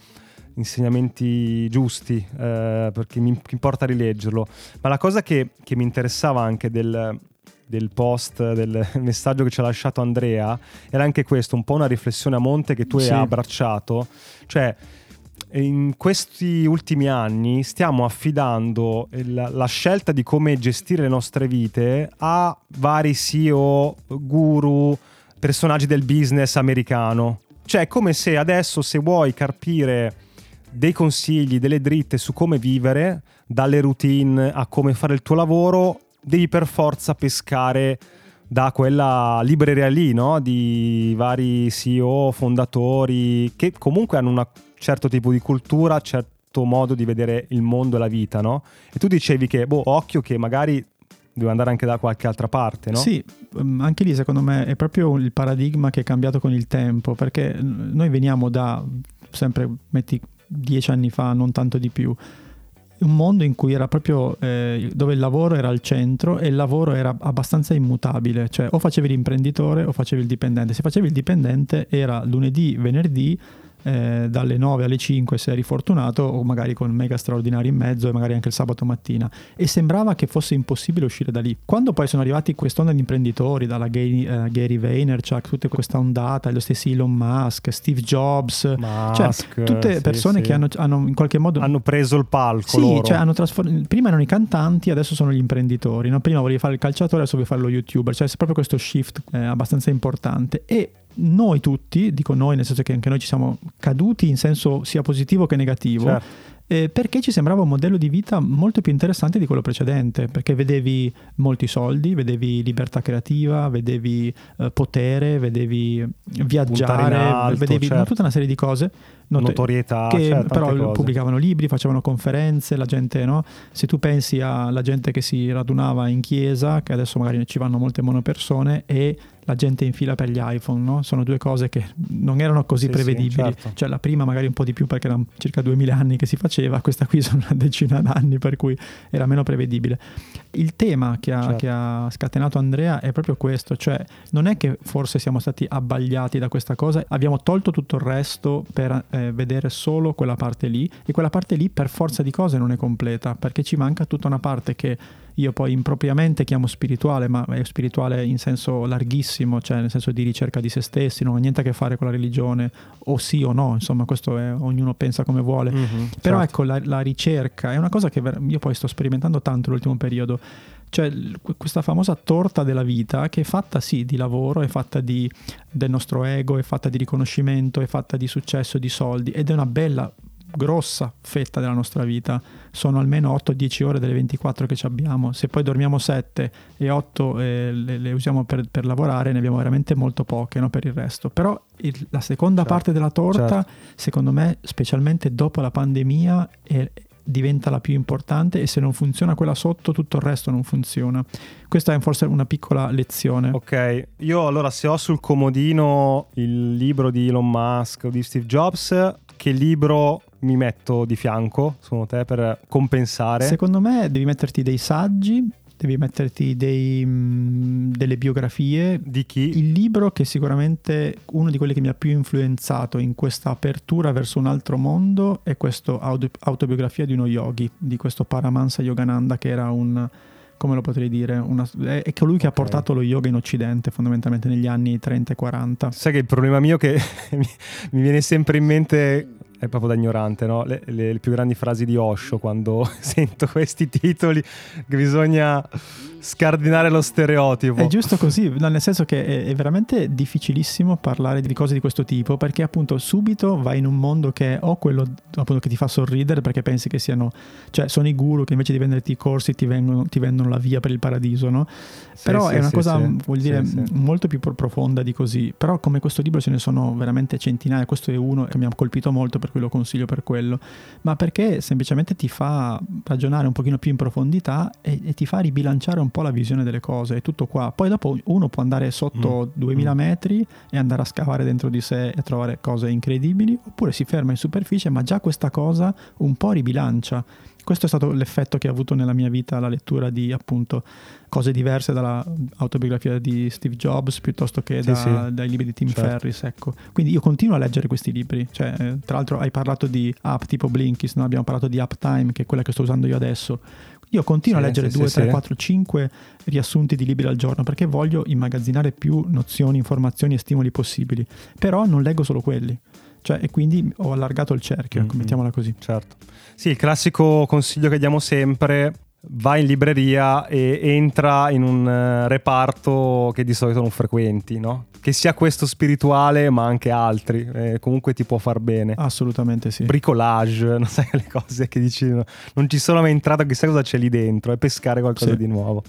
S1: insegnamenti giusti eh, perché mi importa rileggerlo ma la cosa che, che mi interessava anche del, del post del (laughs) messaggio che ci ha lasciato Andrea era anche questo un po' una riflessione a monte che tu
S2: Sì.
S1: hai abbracciato cioè in questi ultimi anni stiamo affidando il- la scelta di come gestire le nostre vite a vari CEO, guru, personaggi del business americano. Cioè, è come se adesso se vuoi carpire dei consigli, delle dritte su come vivere, dalle routine a come fare il tuo lavoro, devi per forza pescare da quella libreria lì, no? Di vari CEO, fondatori, che comunque hanno un certo tipo di cultura, certo modo di vedere il mondo e la vita, no? E tu dicevi che, boh, occhio che magari devo andare anche da qualche altra parte, no?
S2: Sì, ehm, anche lì secondo me è proprio il paradigma che è cambiato con il tempo, perché noi veniamo da, sempre metti dieci anni fa, non tanto di più, un mondo in cui era proprio eh, dove il lavoro era al centro e il lavoro era abbastanza immutabile, cioè o facevi l'imprenditore o facevi il dipendente. Se facevi il dipendente era lunedì, venerdì, eh, dalle 9 alle 5 se eri fortunato o magari con mega straordinari in mezzo e magari anche il sabato mattina e sembrava che fosse impossibile uscire da lì. Quando poi sono arrivati quest'onda di imprenditori, dalla Gary, uh, Gary Vaynerchuk, tutta questa ondata, lo stesso Elon Musk, Steve Jobs, cioè
S1: Musk,
S2: tutte
S1: sì,
S2: persone
S1: sì.
S2: che hanno, hanno in qualche modo
S1: Hanno preso il palco
S2: sì, cioè hanno trasform- prima erano i cantanti, adesso sono gli imprenditori. no? Prima volevi fare il calciatore, adesso vuoi fare lo youtuber. Cioè, c'è proprio questo shift eh, abbastanza importante. E noi tutti, dico noi, nel senso che anche noi ci siamo caduti in senso sia positivo che negativo.
S1: Certo.
S2: eh, perché ci sembrava un modello di vita molto più interessante di quello precedente, perché vedevi molti soldi, vedevi libertà creativa, vedevi eh, potere, vedevi viaggiare,
S1: alto,
S2: vedevi
S1: certo.
S2: tutta una serie di cose. Note-
S1: Notorietà,
S2: che
S1: certo,
S2: però
S1: cose.
S2: pubblicavano libri, facevano conferenze, la gente, no? Se tu pensi alla gente che si radunava in chiesa, che adesso magari ci vanno molte monopersone, e la gente in fila per gli iPhone, no? Sono due cose che non erano così
S1: Sì, sì,
S2: prevedibili.
S1: certo.
S2: Cioè la prima magari un po' di più perché erano circa 2000 anni che si faceva, questa qui (laughs) sono una decina d'anni per cui era meno prevedibile. Il tema che ha,
S1: Certo.
S2: che ha scatenato Andrea è proprio questo, cioè non è che forse siamo stati abbagliati da questa cosa, abbiamo tolto tutto il resto per eh, vedere solo quella parte lì e quella parte lì per forza di cose non è completa perché ci manca tutta una parte che io poi impropriamente chiamo spirituale, ma è spirituale in senso larghissimo, cioè nel senso di ricerca di se stessi, non ha niente a che fare con la religione, o sì o no, insomma questo è, ognuno pensa come vuole.
S1: Mhm,
S2: Però
S1: certo.
S2: ecco, la, la ricerca è una cosa che io poi sto sperimentando tanto nell'ultimo periodo. Cioè, questa famosa torta della vita che è fatta sì di lavoro, è fatta di, del nostro ego, è fatta di riconoscimento, è fatta di successo, di soldi ed è una bella, grossa fetta della nostra vita. Sono almeno 8-10 ore delle 24 che ci abbiamo. Se poi dormiamo 7 e 8 eh, le, le usiamo per, per lavorare, ne abbiamo veramente molto poche no, per il resto. Però il- la seconda
S1: Certo,
S2: parte della torta
S1: certo.
S2: secondo me, specialmente dopo la pandemia, è- diventa la più importante e se non funziona quella sotto, tutto il resto non funziona. Questa è forse una piccola lezione.
S1: Ok, io allora se ho sul comodino il libro di Elon Musk o di Steve Jobs, che libro mi metto di fianco, secondo te, per compensare?
S2: Secondo me devi metterti dei saggi, devi metterti dei, mm, delle biografie.
S1: di chi?
S2: Il libro che sicuramente uno di quelli che mi ha più influenzato in questa apertura verso un altro mondo è questa autobiografia di uno yogi, di questo Paramahansa Yogananda che era un come lo potrei dire, una, è, è colui che
S1: Ok.
S2: ha portato lo yoga in occidente fondamentalmente negli anni 30 e 40.
S1: Sai che il problema mio che (laughs) mi, mi viene sempre in mente è proprio da ignorante, no? Le, le- le più grandi frasi di Osho quando (laughs) sento questi titoli che bisogna scardinare lo stereotipo.
S2: È giusto così, no, nel senso che è, è veramente difficilissimo parlare di cose di questo tipo perché appunto subito vai in un mondo che è o quello appunto che ti fa sorridere perché pensi che siano, cioè sono i guru che invece di venderti i corsi ti, vengono, ti vendono la via per il paradiso, no?
S1: Sì,
S2: Però
S1: sì,
S2: è una
S1: sì,
S2: cosa, vuol dire, molto più pro- profonda di così. Però come questo libro ce ne sono veramente centinaia, questo è uno che mi ha colpito molto, per cui lo consiglio per quello. Ma perché semplicemente ti fa ragionare un pochino più in profondità e, e ti fa ribilanciare un po' la visione delle cose. È tutto qua. Poi dopo uno può andare sotto 2000
S1: Mm.
S2: metri e andare a scavare dentro di sé e trovare cose incredibili, oppure si ferma in superficie, ma già questa cosa un po' ribilancia. Questo è stato l'effetto che ha avuto nella mia vita la lettura di appunto cose diverse dalla autobiografia di Steve Jobs piuttosto che
S1: Sì,
S2: da-
S1: sì.
S2: dai libri di Tim
S1: Certo.
S2: Ferriss. Ecco. Quindi io continuo a leggere questi libri. Cioè, eh, tra l'altro hai parlato di app tipo Blinkist, no? abbiamo parlato di Uptime, che è quella che sto usando io adesso. Io continuo
S1: Sì,
S2: a leggere
S1: sì,
S2: 2,
S1: sì,
S2: 3,
S1: sì.
S2: 4, 5 riassunti di libri al giorno perché voglio immagazzinare più nozioni, informazioni e stimoli possibili. Però non leggo solo quelli. Cioè, e quindi ho allargato il cerchio, ecco,
S1: Mm, mm.
S2: mettiamola così.
S1: Certo. Sì, il classico consiglio che diamo sempre, vai in libreria e entra in un eh, reparto che di solito non frequenti, no? Che sia questo spirituale, ma anche altri, eh, comunque ti può far bene.
S2: Assolutamente sì.
S1: Bricolage, (laughs) non sai le cose che dici, no, non ci sono mai entrato, chissà cosa c'è lì dentro, e pescare qualcosa
S2: Sì.
S1: di nuovo.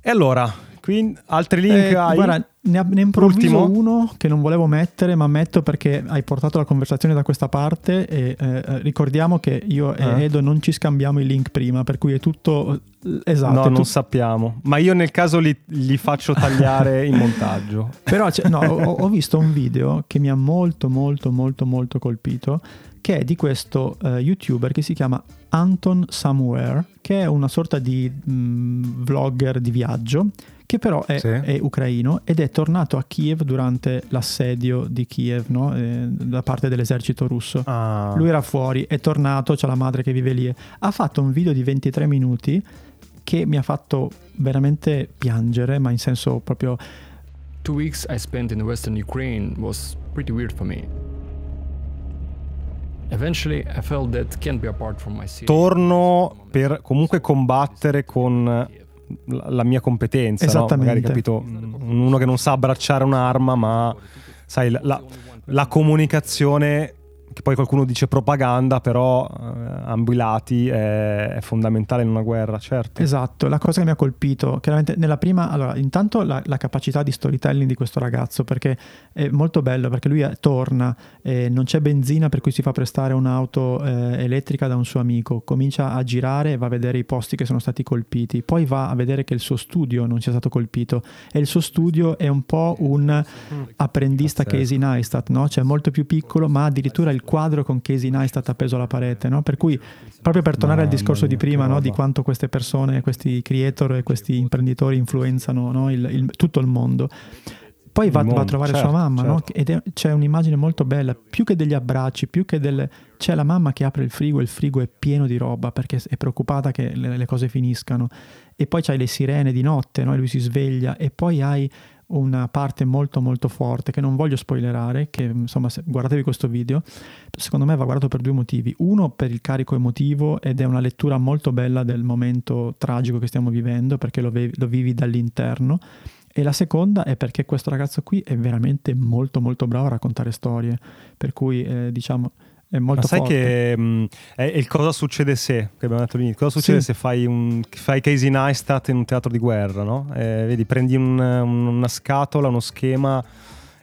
S1: E allora, quindi altri link
S2: Eh,
S1: hai?
S2: guarda, ne, ne improvviso
S1: Ultimo?
S2: uno che non volevo mettere, ma metto perché hai portato la conversazione da questa parte. E eh, ricordiamo che io e
S1: Eh.
S2: Edo non ci scambiamo i link prima, per cui è tutto eh, esatto.
S1: no, non sappiamo. Ma io nel caso li, li faccio tagliare in montaggio. (laughs)
S2: Però no, ho, ho visto un video che mi ha molto, molto, molto, molto colpito, che è di questo eh, youtuber che si chiama Anton Somewhere, che è una sorta di mm, vlogger di viaggio che però è,
S1: Sì.
S2: è ucraino ed è tornato a Kiev durante l'assedio di Kiev no? Eh, da parte dell'esercito russo.
S1: Ah.
S2: Lui era fuori, è tornato, c'ha la madre che vive lì. Ha fatto un video di 23 minuti che mi ha fatto veramente piangere, ma in senso proprio
S5: Two weeks I spent in western Ukraine was pretty weird for me. Eventually, I felt that can't be apart from my city.
S1: torno per comunque combattere con la la mia competenza, no?
S2: Esattamente.
S1: magari capito, uno che non sa abbracciare un'arma, ma sai, la, la- la comunicazione, che poi qualcuno dice propaganda, però eh, ambo i lati è, è fondamentale in una guerra, certo.
S2: Esatto, la cosa che mi ha colpito, chiaramente nella prima, allora intanto la, la capacità di storytelling di questo ragazzo, perché è molto bello, perché lui eh, torna, eh, non c'è benzina per cui si fa prestare un'auto eh, elettrica da un suo amico, comincia a girare e va a vedere i posti che sono stati colpiti, poi va a vedere che il suo studio non sia stato colpito e il suo studio è un po' un apprendista. Casey Neistat, no? cioè molto più piccolo, ma addirittura il quadro con Casey Neistat appeso alla parete, no? per cui proprio per tornare al
S1: Mamma
S2: discorso di
S1: mia,
S2: prima, no? di quanto queste persone, questi creator e questi imprenditori influenzano no? il- il- tutto il mondo. Poi va,
S1: Il
S2: va a
S1: mondo,
S2: trovare
S1: certo,
S2: sua mamma, no?
S1: certo.
S2: ed è- c'è un'immagine molto bella, più che degli abbracci, più che delle... C'è la mamma che apre il frigo e il frigo è pieno di roba perché è preoccupata che le, le cose finiscano. E poi c'hai le sirene di notte, no? e lui si sveglia e poi hai una parte molto molto forte che non voglio spoilerare, che insomma se guardatevi questo video, secondo me va guardato per due motivi. Uno per il carico emotivo ed è una lettura molto bella del momento tragico che stiamo vivendo perché lo, ve- lo vivi dall'interno. E la seconda è perché questo ragazzo qui è veramente molto molto bravo a raccontare storie, per cui eh, diciamo è molto
S1: Ma sai
S2: forte.
S1: che mh, è il cosa succede se, che abbiamo detto all'inizio, cosa succede
S2: Sì.
S1: se fai, un, fai Casey Neistat in un teatro di guerra, no? Eh, vedi, prendi un- un- una scatola, uno schema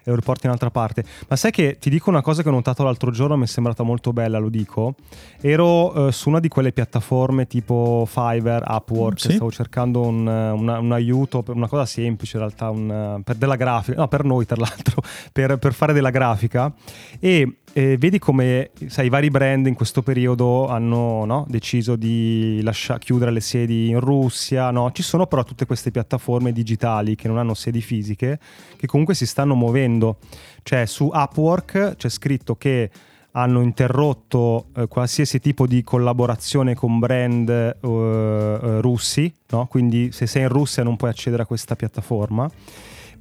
S1: e lo riporti in un'altra parte. Ma sai che ti dico una cosa che ho notato l'altro giorno, mi è sembrata molto bella, lo dico. Ero eh, su una di quelle piattaforme tipo Fiverr, Upwork,
S2: Sì.
S1: stavo cercando un, una- un aiuto per una cosa semplice in realtà, un, per della grafica, no per noi tra l'altro, (laughs) per, per fare della grafica e eh, vedi come sai, i vari brand in questo periodo hanno no, deciso di lascia- chiudere le sedi in Russia, no? ci sono però tutte queste piattaforme digitali che non hanno sedi fisiche che comunque si stanno muovendo, cioè su Upwork c'è scritto che hanno interrotto eh, qualsiasi tipo di collaborazione con brand eh, eh, russi, no? quindi se sei in Russia non puoi accedere a questa piattaforma.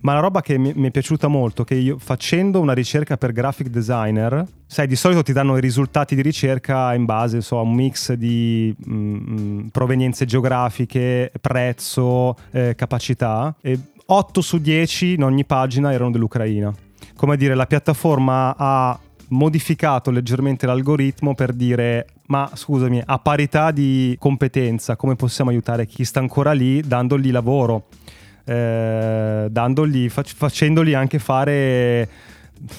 S1: Ma la roba che mi, mi è piaciuta molto, che io facendo una ricerca per graphic designer, sai, di solito ti danno i risultati di ricerca in base so, a un mix di mm, provenienze geografiche, prezzo, eh, capacità. E 8 su 10 in ogni pagina erano dell'Ucraina. Come dire, la piattaforma ha modificato leggermente l'algoritmo per dire ma scusami, a parità di competenza come possiamo aiutare chi sta ancora lì dandogli lavoro? Eh, dandogli, fac- facendogli anche fare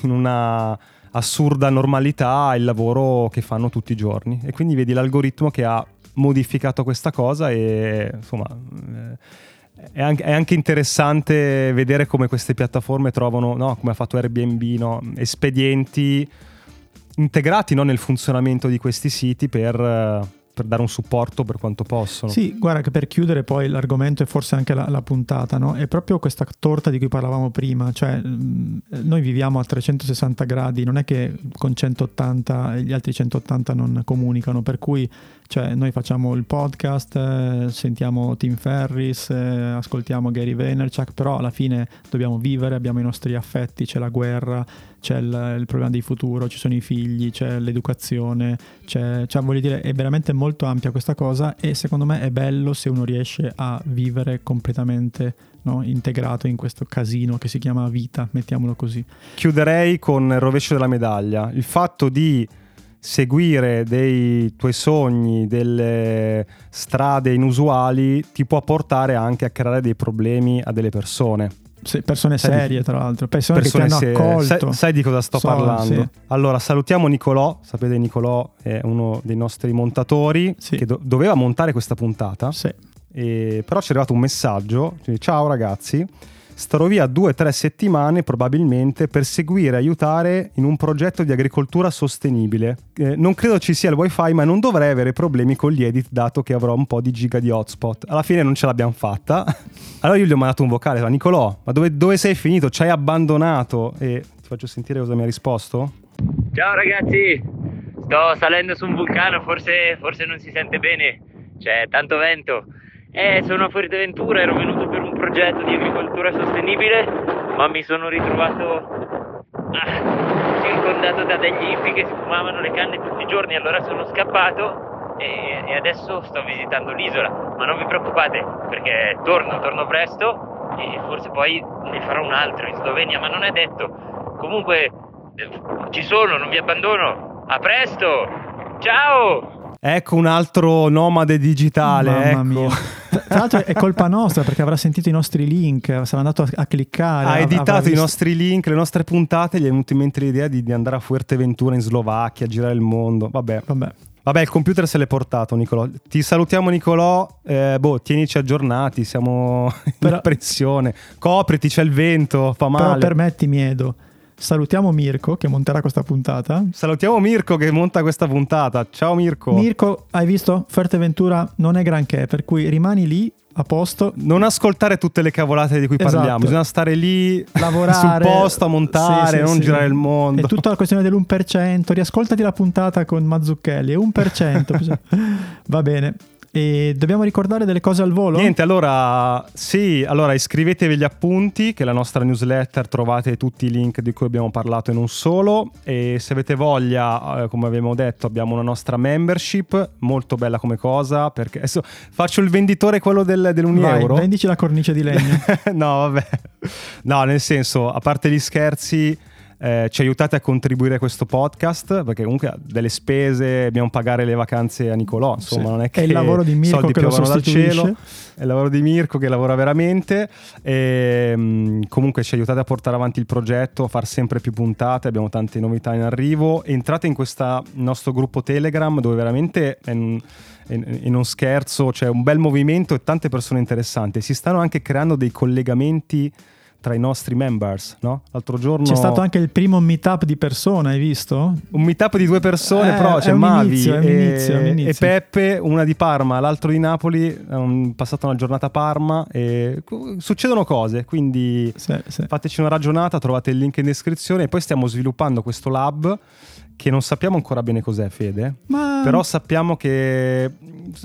S1: in una assurda normalità il lavoro che fanno tutti i giorni. E quindi vedi l'algoritmo che ha modificato questa cosa e insomma eh, è anche, interessante vedere come queste piattaforme trovano, no, come ha fatto Airbnb, no, espedienti integrati no, nel funzionamento di questi siti per, eh, per dare un supporto per quanto possono.
S2: Sì, guarda che per chiudere poi l'argomento e forse anche la, la puntata, no? è proprio questa torta di cui parlavamo prima, cioè noi viviamo a 360 gradi, non è che con 180 e gli altri 180 non comunicano, per cui cioè, noi facciamo il podcast, eh, sentiamo Tim Ferris, eh, ascoltiamo Gary Vaynerchuk, però alla fine dobbiamo vivere, abbiamo i nostri affetti, c'è la guerra, c'è il, il problema di futuro, ci sono i figli, c'è l'educazione, c'è, cioè voglio dire è veramente molto ampia questa cosa e secondo me è bello se uno riesce a vivere completamente no, integrato in questo casino che si chiama vita, mettiamolo così.
S1: Chiuderei con il rovescio della medaglia. Il fatto di seguire dei tuoi sogni, delle strade inusuali, ti può portare anche a creare dei problemi a delle persone.
S2: Persone serie tra l'altro, persone,
S1: persone
S2: che ti hanno accolto.
S1: Sai, sai di cosa sto
S2: So,
S1: parlando?
S2: sì.
S1: Allora, salutiamo Nicolò. Sapete, Nicolò è uno dei nostri montatori
S2: Sì.
S1: che do- doveva montare questa puntata.
S2: Sì.
S1: E- però ci è arrivato un messaggio. cioè, Ciao ragazzi, starò via due o tre settimane probabilmente per seguire e aiutare in un progetto di agricoltura sostenibile. Eh, non credo ci sia il wifi ma non dovrei avere problemi con gli edit dato che avrò un po' di giga di hotspot. Alla fine non ce l'abbiamo fatta. (laughs) Allora io gli ho mandato un vocale, ma Nicolò, ma dove, dove sei finito? Ci hai abbandonato? E ti faccio sentire cosa mi ha risposto?
S6: Ciao ragazzi, sto salendo su un vulcano, forse, forse non si sente bene, c'è tanto vento. Eh, sono a Fuerteventura, ero venuto per progetto di agricoltura sostenibile, ma mi sono ritrovato ah, circondato da degli hippie che si fumavano le canne tutti i giorni, allora sono scappato e, e adesso sto visitando l'isola. Ma non vi preoccupate, perché torno, torno presto e forse poi ne farò un altro in Slovenia, ma non è detto. Comunque eh, ci sono, non vi abbandono. A presto! Ciao!
S1: Ecco un altro nomade digitale.
S2: Mamma
S1: ecco.
S2: mia. (laughs) Tra l'altro è colpa nostra perché avrà sentito i nostri link, sarà andato a, a cliccare.
S1: Ha editato
S2: avrà
S1: i
S2: visto-
S1: nostri link, le nostre puntate, gli è venuta in mente l'idea di, di andare a Fuerteventura in Slovacchia, a girare il mondo. Vabbè.
S2: Vabbè.
S1: Vabbè, il computer se l'è portato, Nicolò. Ti salutiamo, Nicolò. Eh, boh, tienici aggiornati, siamo (laughs)
S2: Però-
S1: in pressione. Copriti, c'è il vento, fa
S2: Però
S1: male.
S2: permettimi, Edo. Salutiamo Mirko che monterà questa puntata.
S1: Salutiamo Mirko che monta questa puntata. Ciao Mirko.
S2: Mirko, hai visto? Fuerteventura non è granché, per cui rimani lì a posto.
S1: non ascoltare tutte le cavolate di cui
S2: Esatto.
S1: parliamo, bisogna stare lì
S2: lavorare
S1: sul posto a montare,
S2: Sì, sì,
S1: non
S2: sì.
S1: girare il mondo.
S2: È tutta la questione dell'1%. Riascoltati la puntata con Mazzucchelli. È 1%. (laughs) Va bene. E dobbiamo ricordare delle cose al volo?
S1: Niente, allora sì, allora iscrivetevi agli appunti, che è la nostra newsletter trovate tutti i link di cui abbiamo parlato e non solo. E se avete voglia, eh, come abbiamo detto, abbiamo una nostra membership, molto bella come cosa, perché adesso faccio il venditore quello del, dell'un
S2: Vai,
S1: euro.
S2: vendici la cornice di legno. (laughs)
S1: no, vabbè. No, nel senso, a parte gli scherzi, eh, ci aiutate a contribuire a questo podcast perché comunque ha delle spese, dobbiamo pagare le vacanze a Nicolò, insomma,
S2: Sì.
S1: non è
S2: È
S1: che
S2: il lavoro di Mirko
S1: soldi
S2: che
S1: piovono dal cielo. È il lavoro di Mirko che lavora veramente. E, mm, comunque ci aiutate a portare avanti il progetto, a far sempre più puntate. Abbiamo tante novità in arrivo. Entrate in questo nostro gruppo Telegram dove veramente è un- e, non scherzo, c'è un bel movimento e tante persone interessanti. Si stanno anche creando dei collegamenti tra i nostri members, no? L'altro giorno
S2: C'è stato anche il primo meetup di persona, hai visto?
S1: un meetup di due persone,
S2: Eh,
S1: però
S2: è
S1: c'è
S2: un
S1: Mavi
S2: inizio, è
S1: e,
S2: inizio, è inizio.
S1: e Peppe, una di Parma, l'altro di Napoli, hanno passato una giornata a Parma e succedono cose, quindi
S2: Sì, sì.
S1: fateci una ragionata, trovate il link in descrizione e poi stiamo sviluppando questo lab che non sappiamo ancora bene cos'è Fede,
S2: Ma
S1: però sappiamo che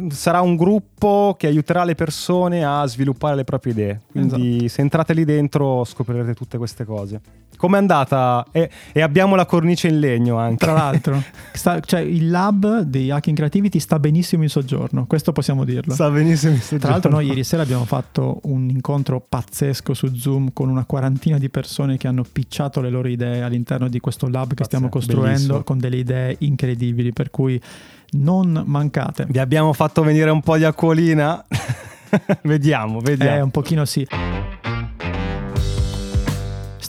S1: sarà un gruppo che aiuterà le persone a sviluppare le proprie idee. Quindi
S2: Esatto.
S1: se entrate lì dentro scoprirete tutte queste cose. Com'è andata? E, e abbiamo la cornice in legno anche.
S2: tra (laughs) l'altro, sta- cioè, il lab di Hacking Creativity sta benissimo in soggiorno, questo possiamo dirlo.
S1: Sa benissimo questo
S2: Tra l'altro noi ieri sera abbiamo fatto un incontro pazzesco su Zoom con una quarantina di persone che hanno picciato le loro idee all'interno di questo lab che stiamo
S1: Pazzesco,
S2: costruendo
S1: bellissimo.
S2: con delle idee incredibili, per cui non mancate.
S1: Vi abbiamo fatto venire un po' di acquolina. (laughs) vediamo, vediamo.
S2: Eh, un pochino sì.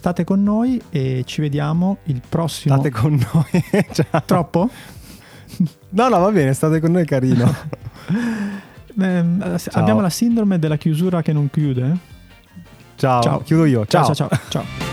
S2: State con noi e ci vediamo il prossimo.
S1: State con noi. (laughs) Ciao.
S2: Troppo?
S1: No, no, va bene, state con noi, carino. (laughs)
S2: Ehm, abbiamo la sindrome della chiusura che non chiude.
S1: Ciao,
S2: Ciao.
S1: chiudo io.
S2: ciao, ciao. ciao. ciao.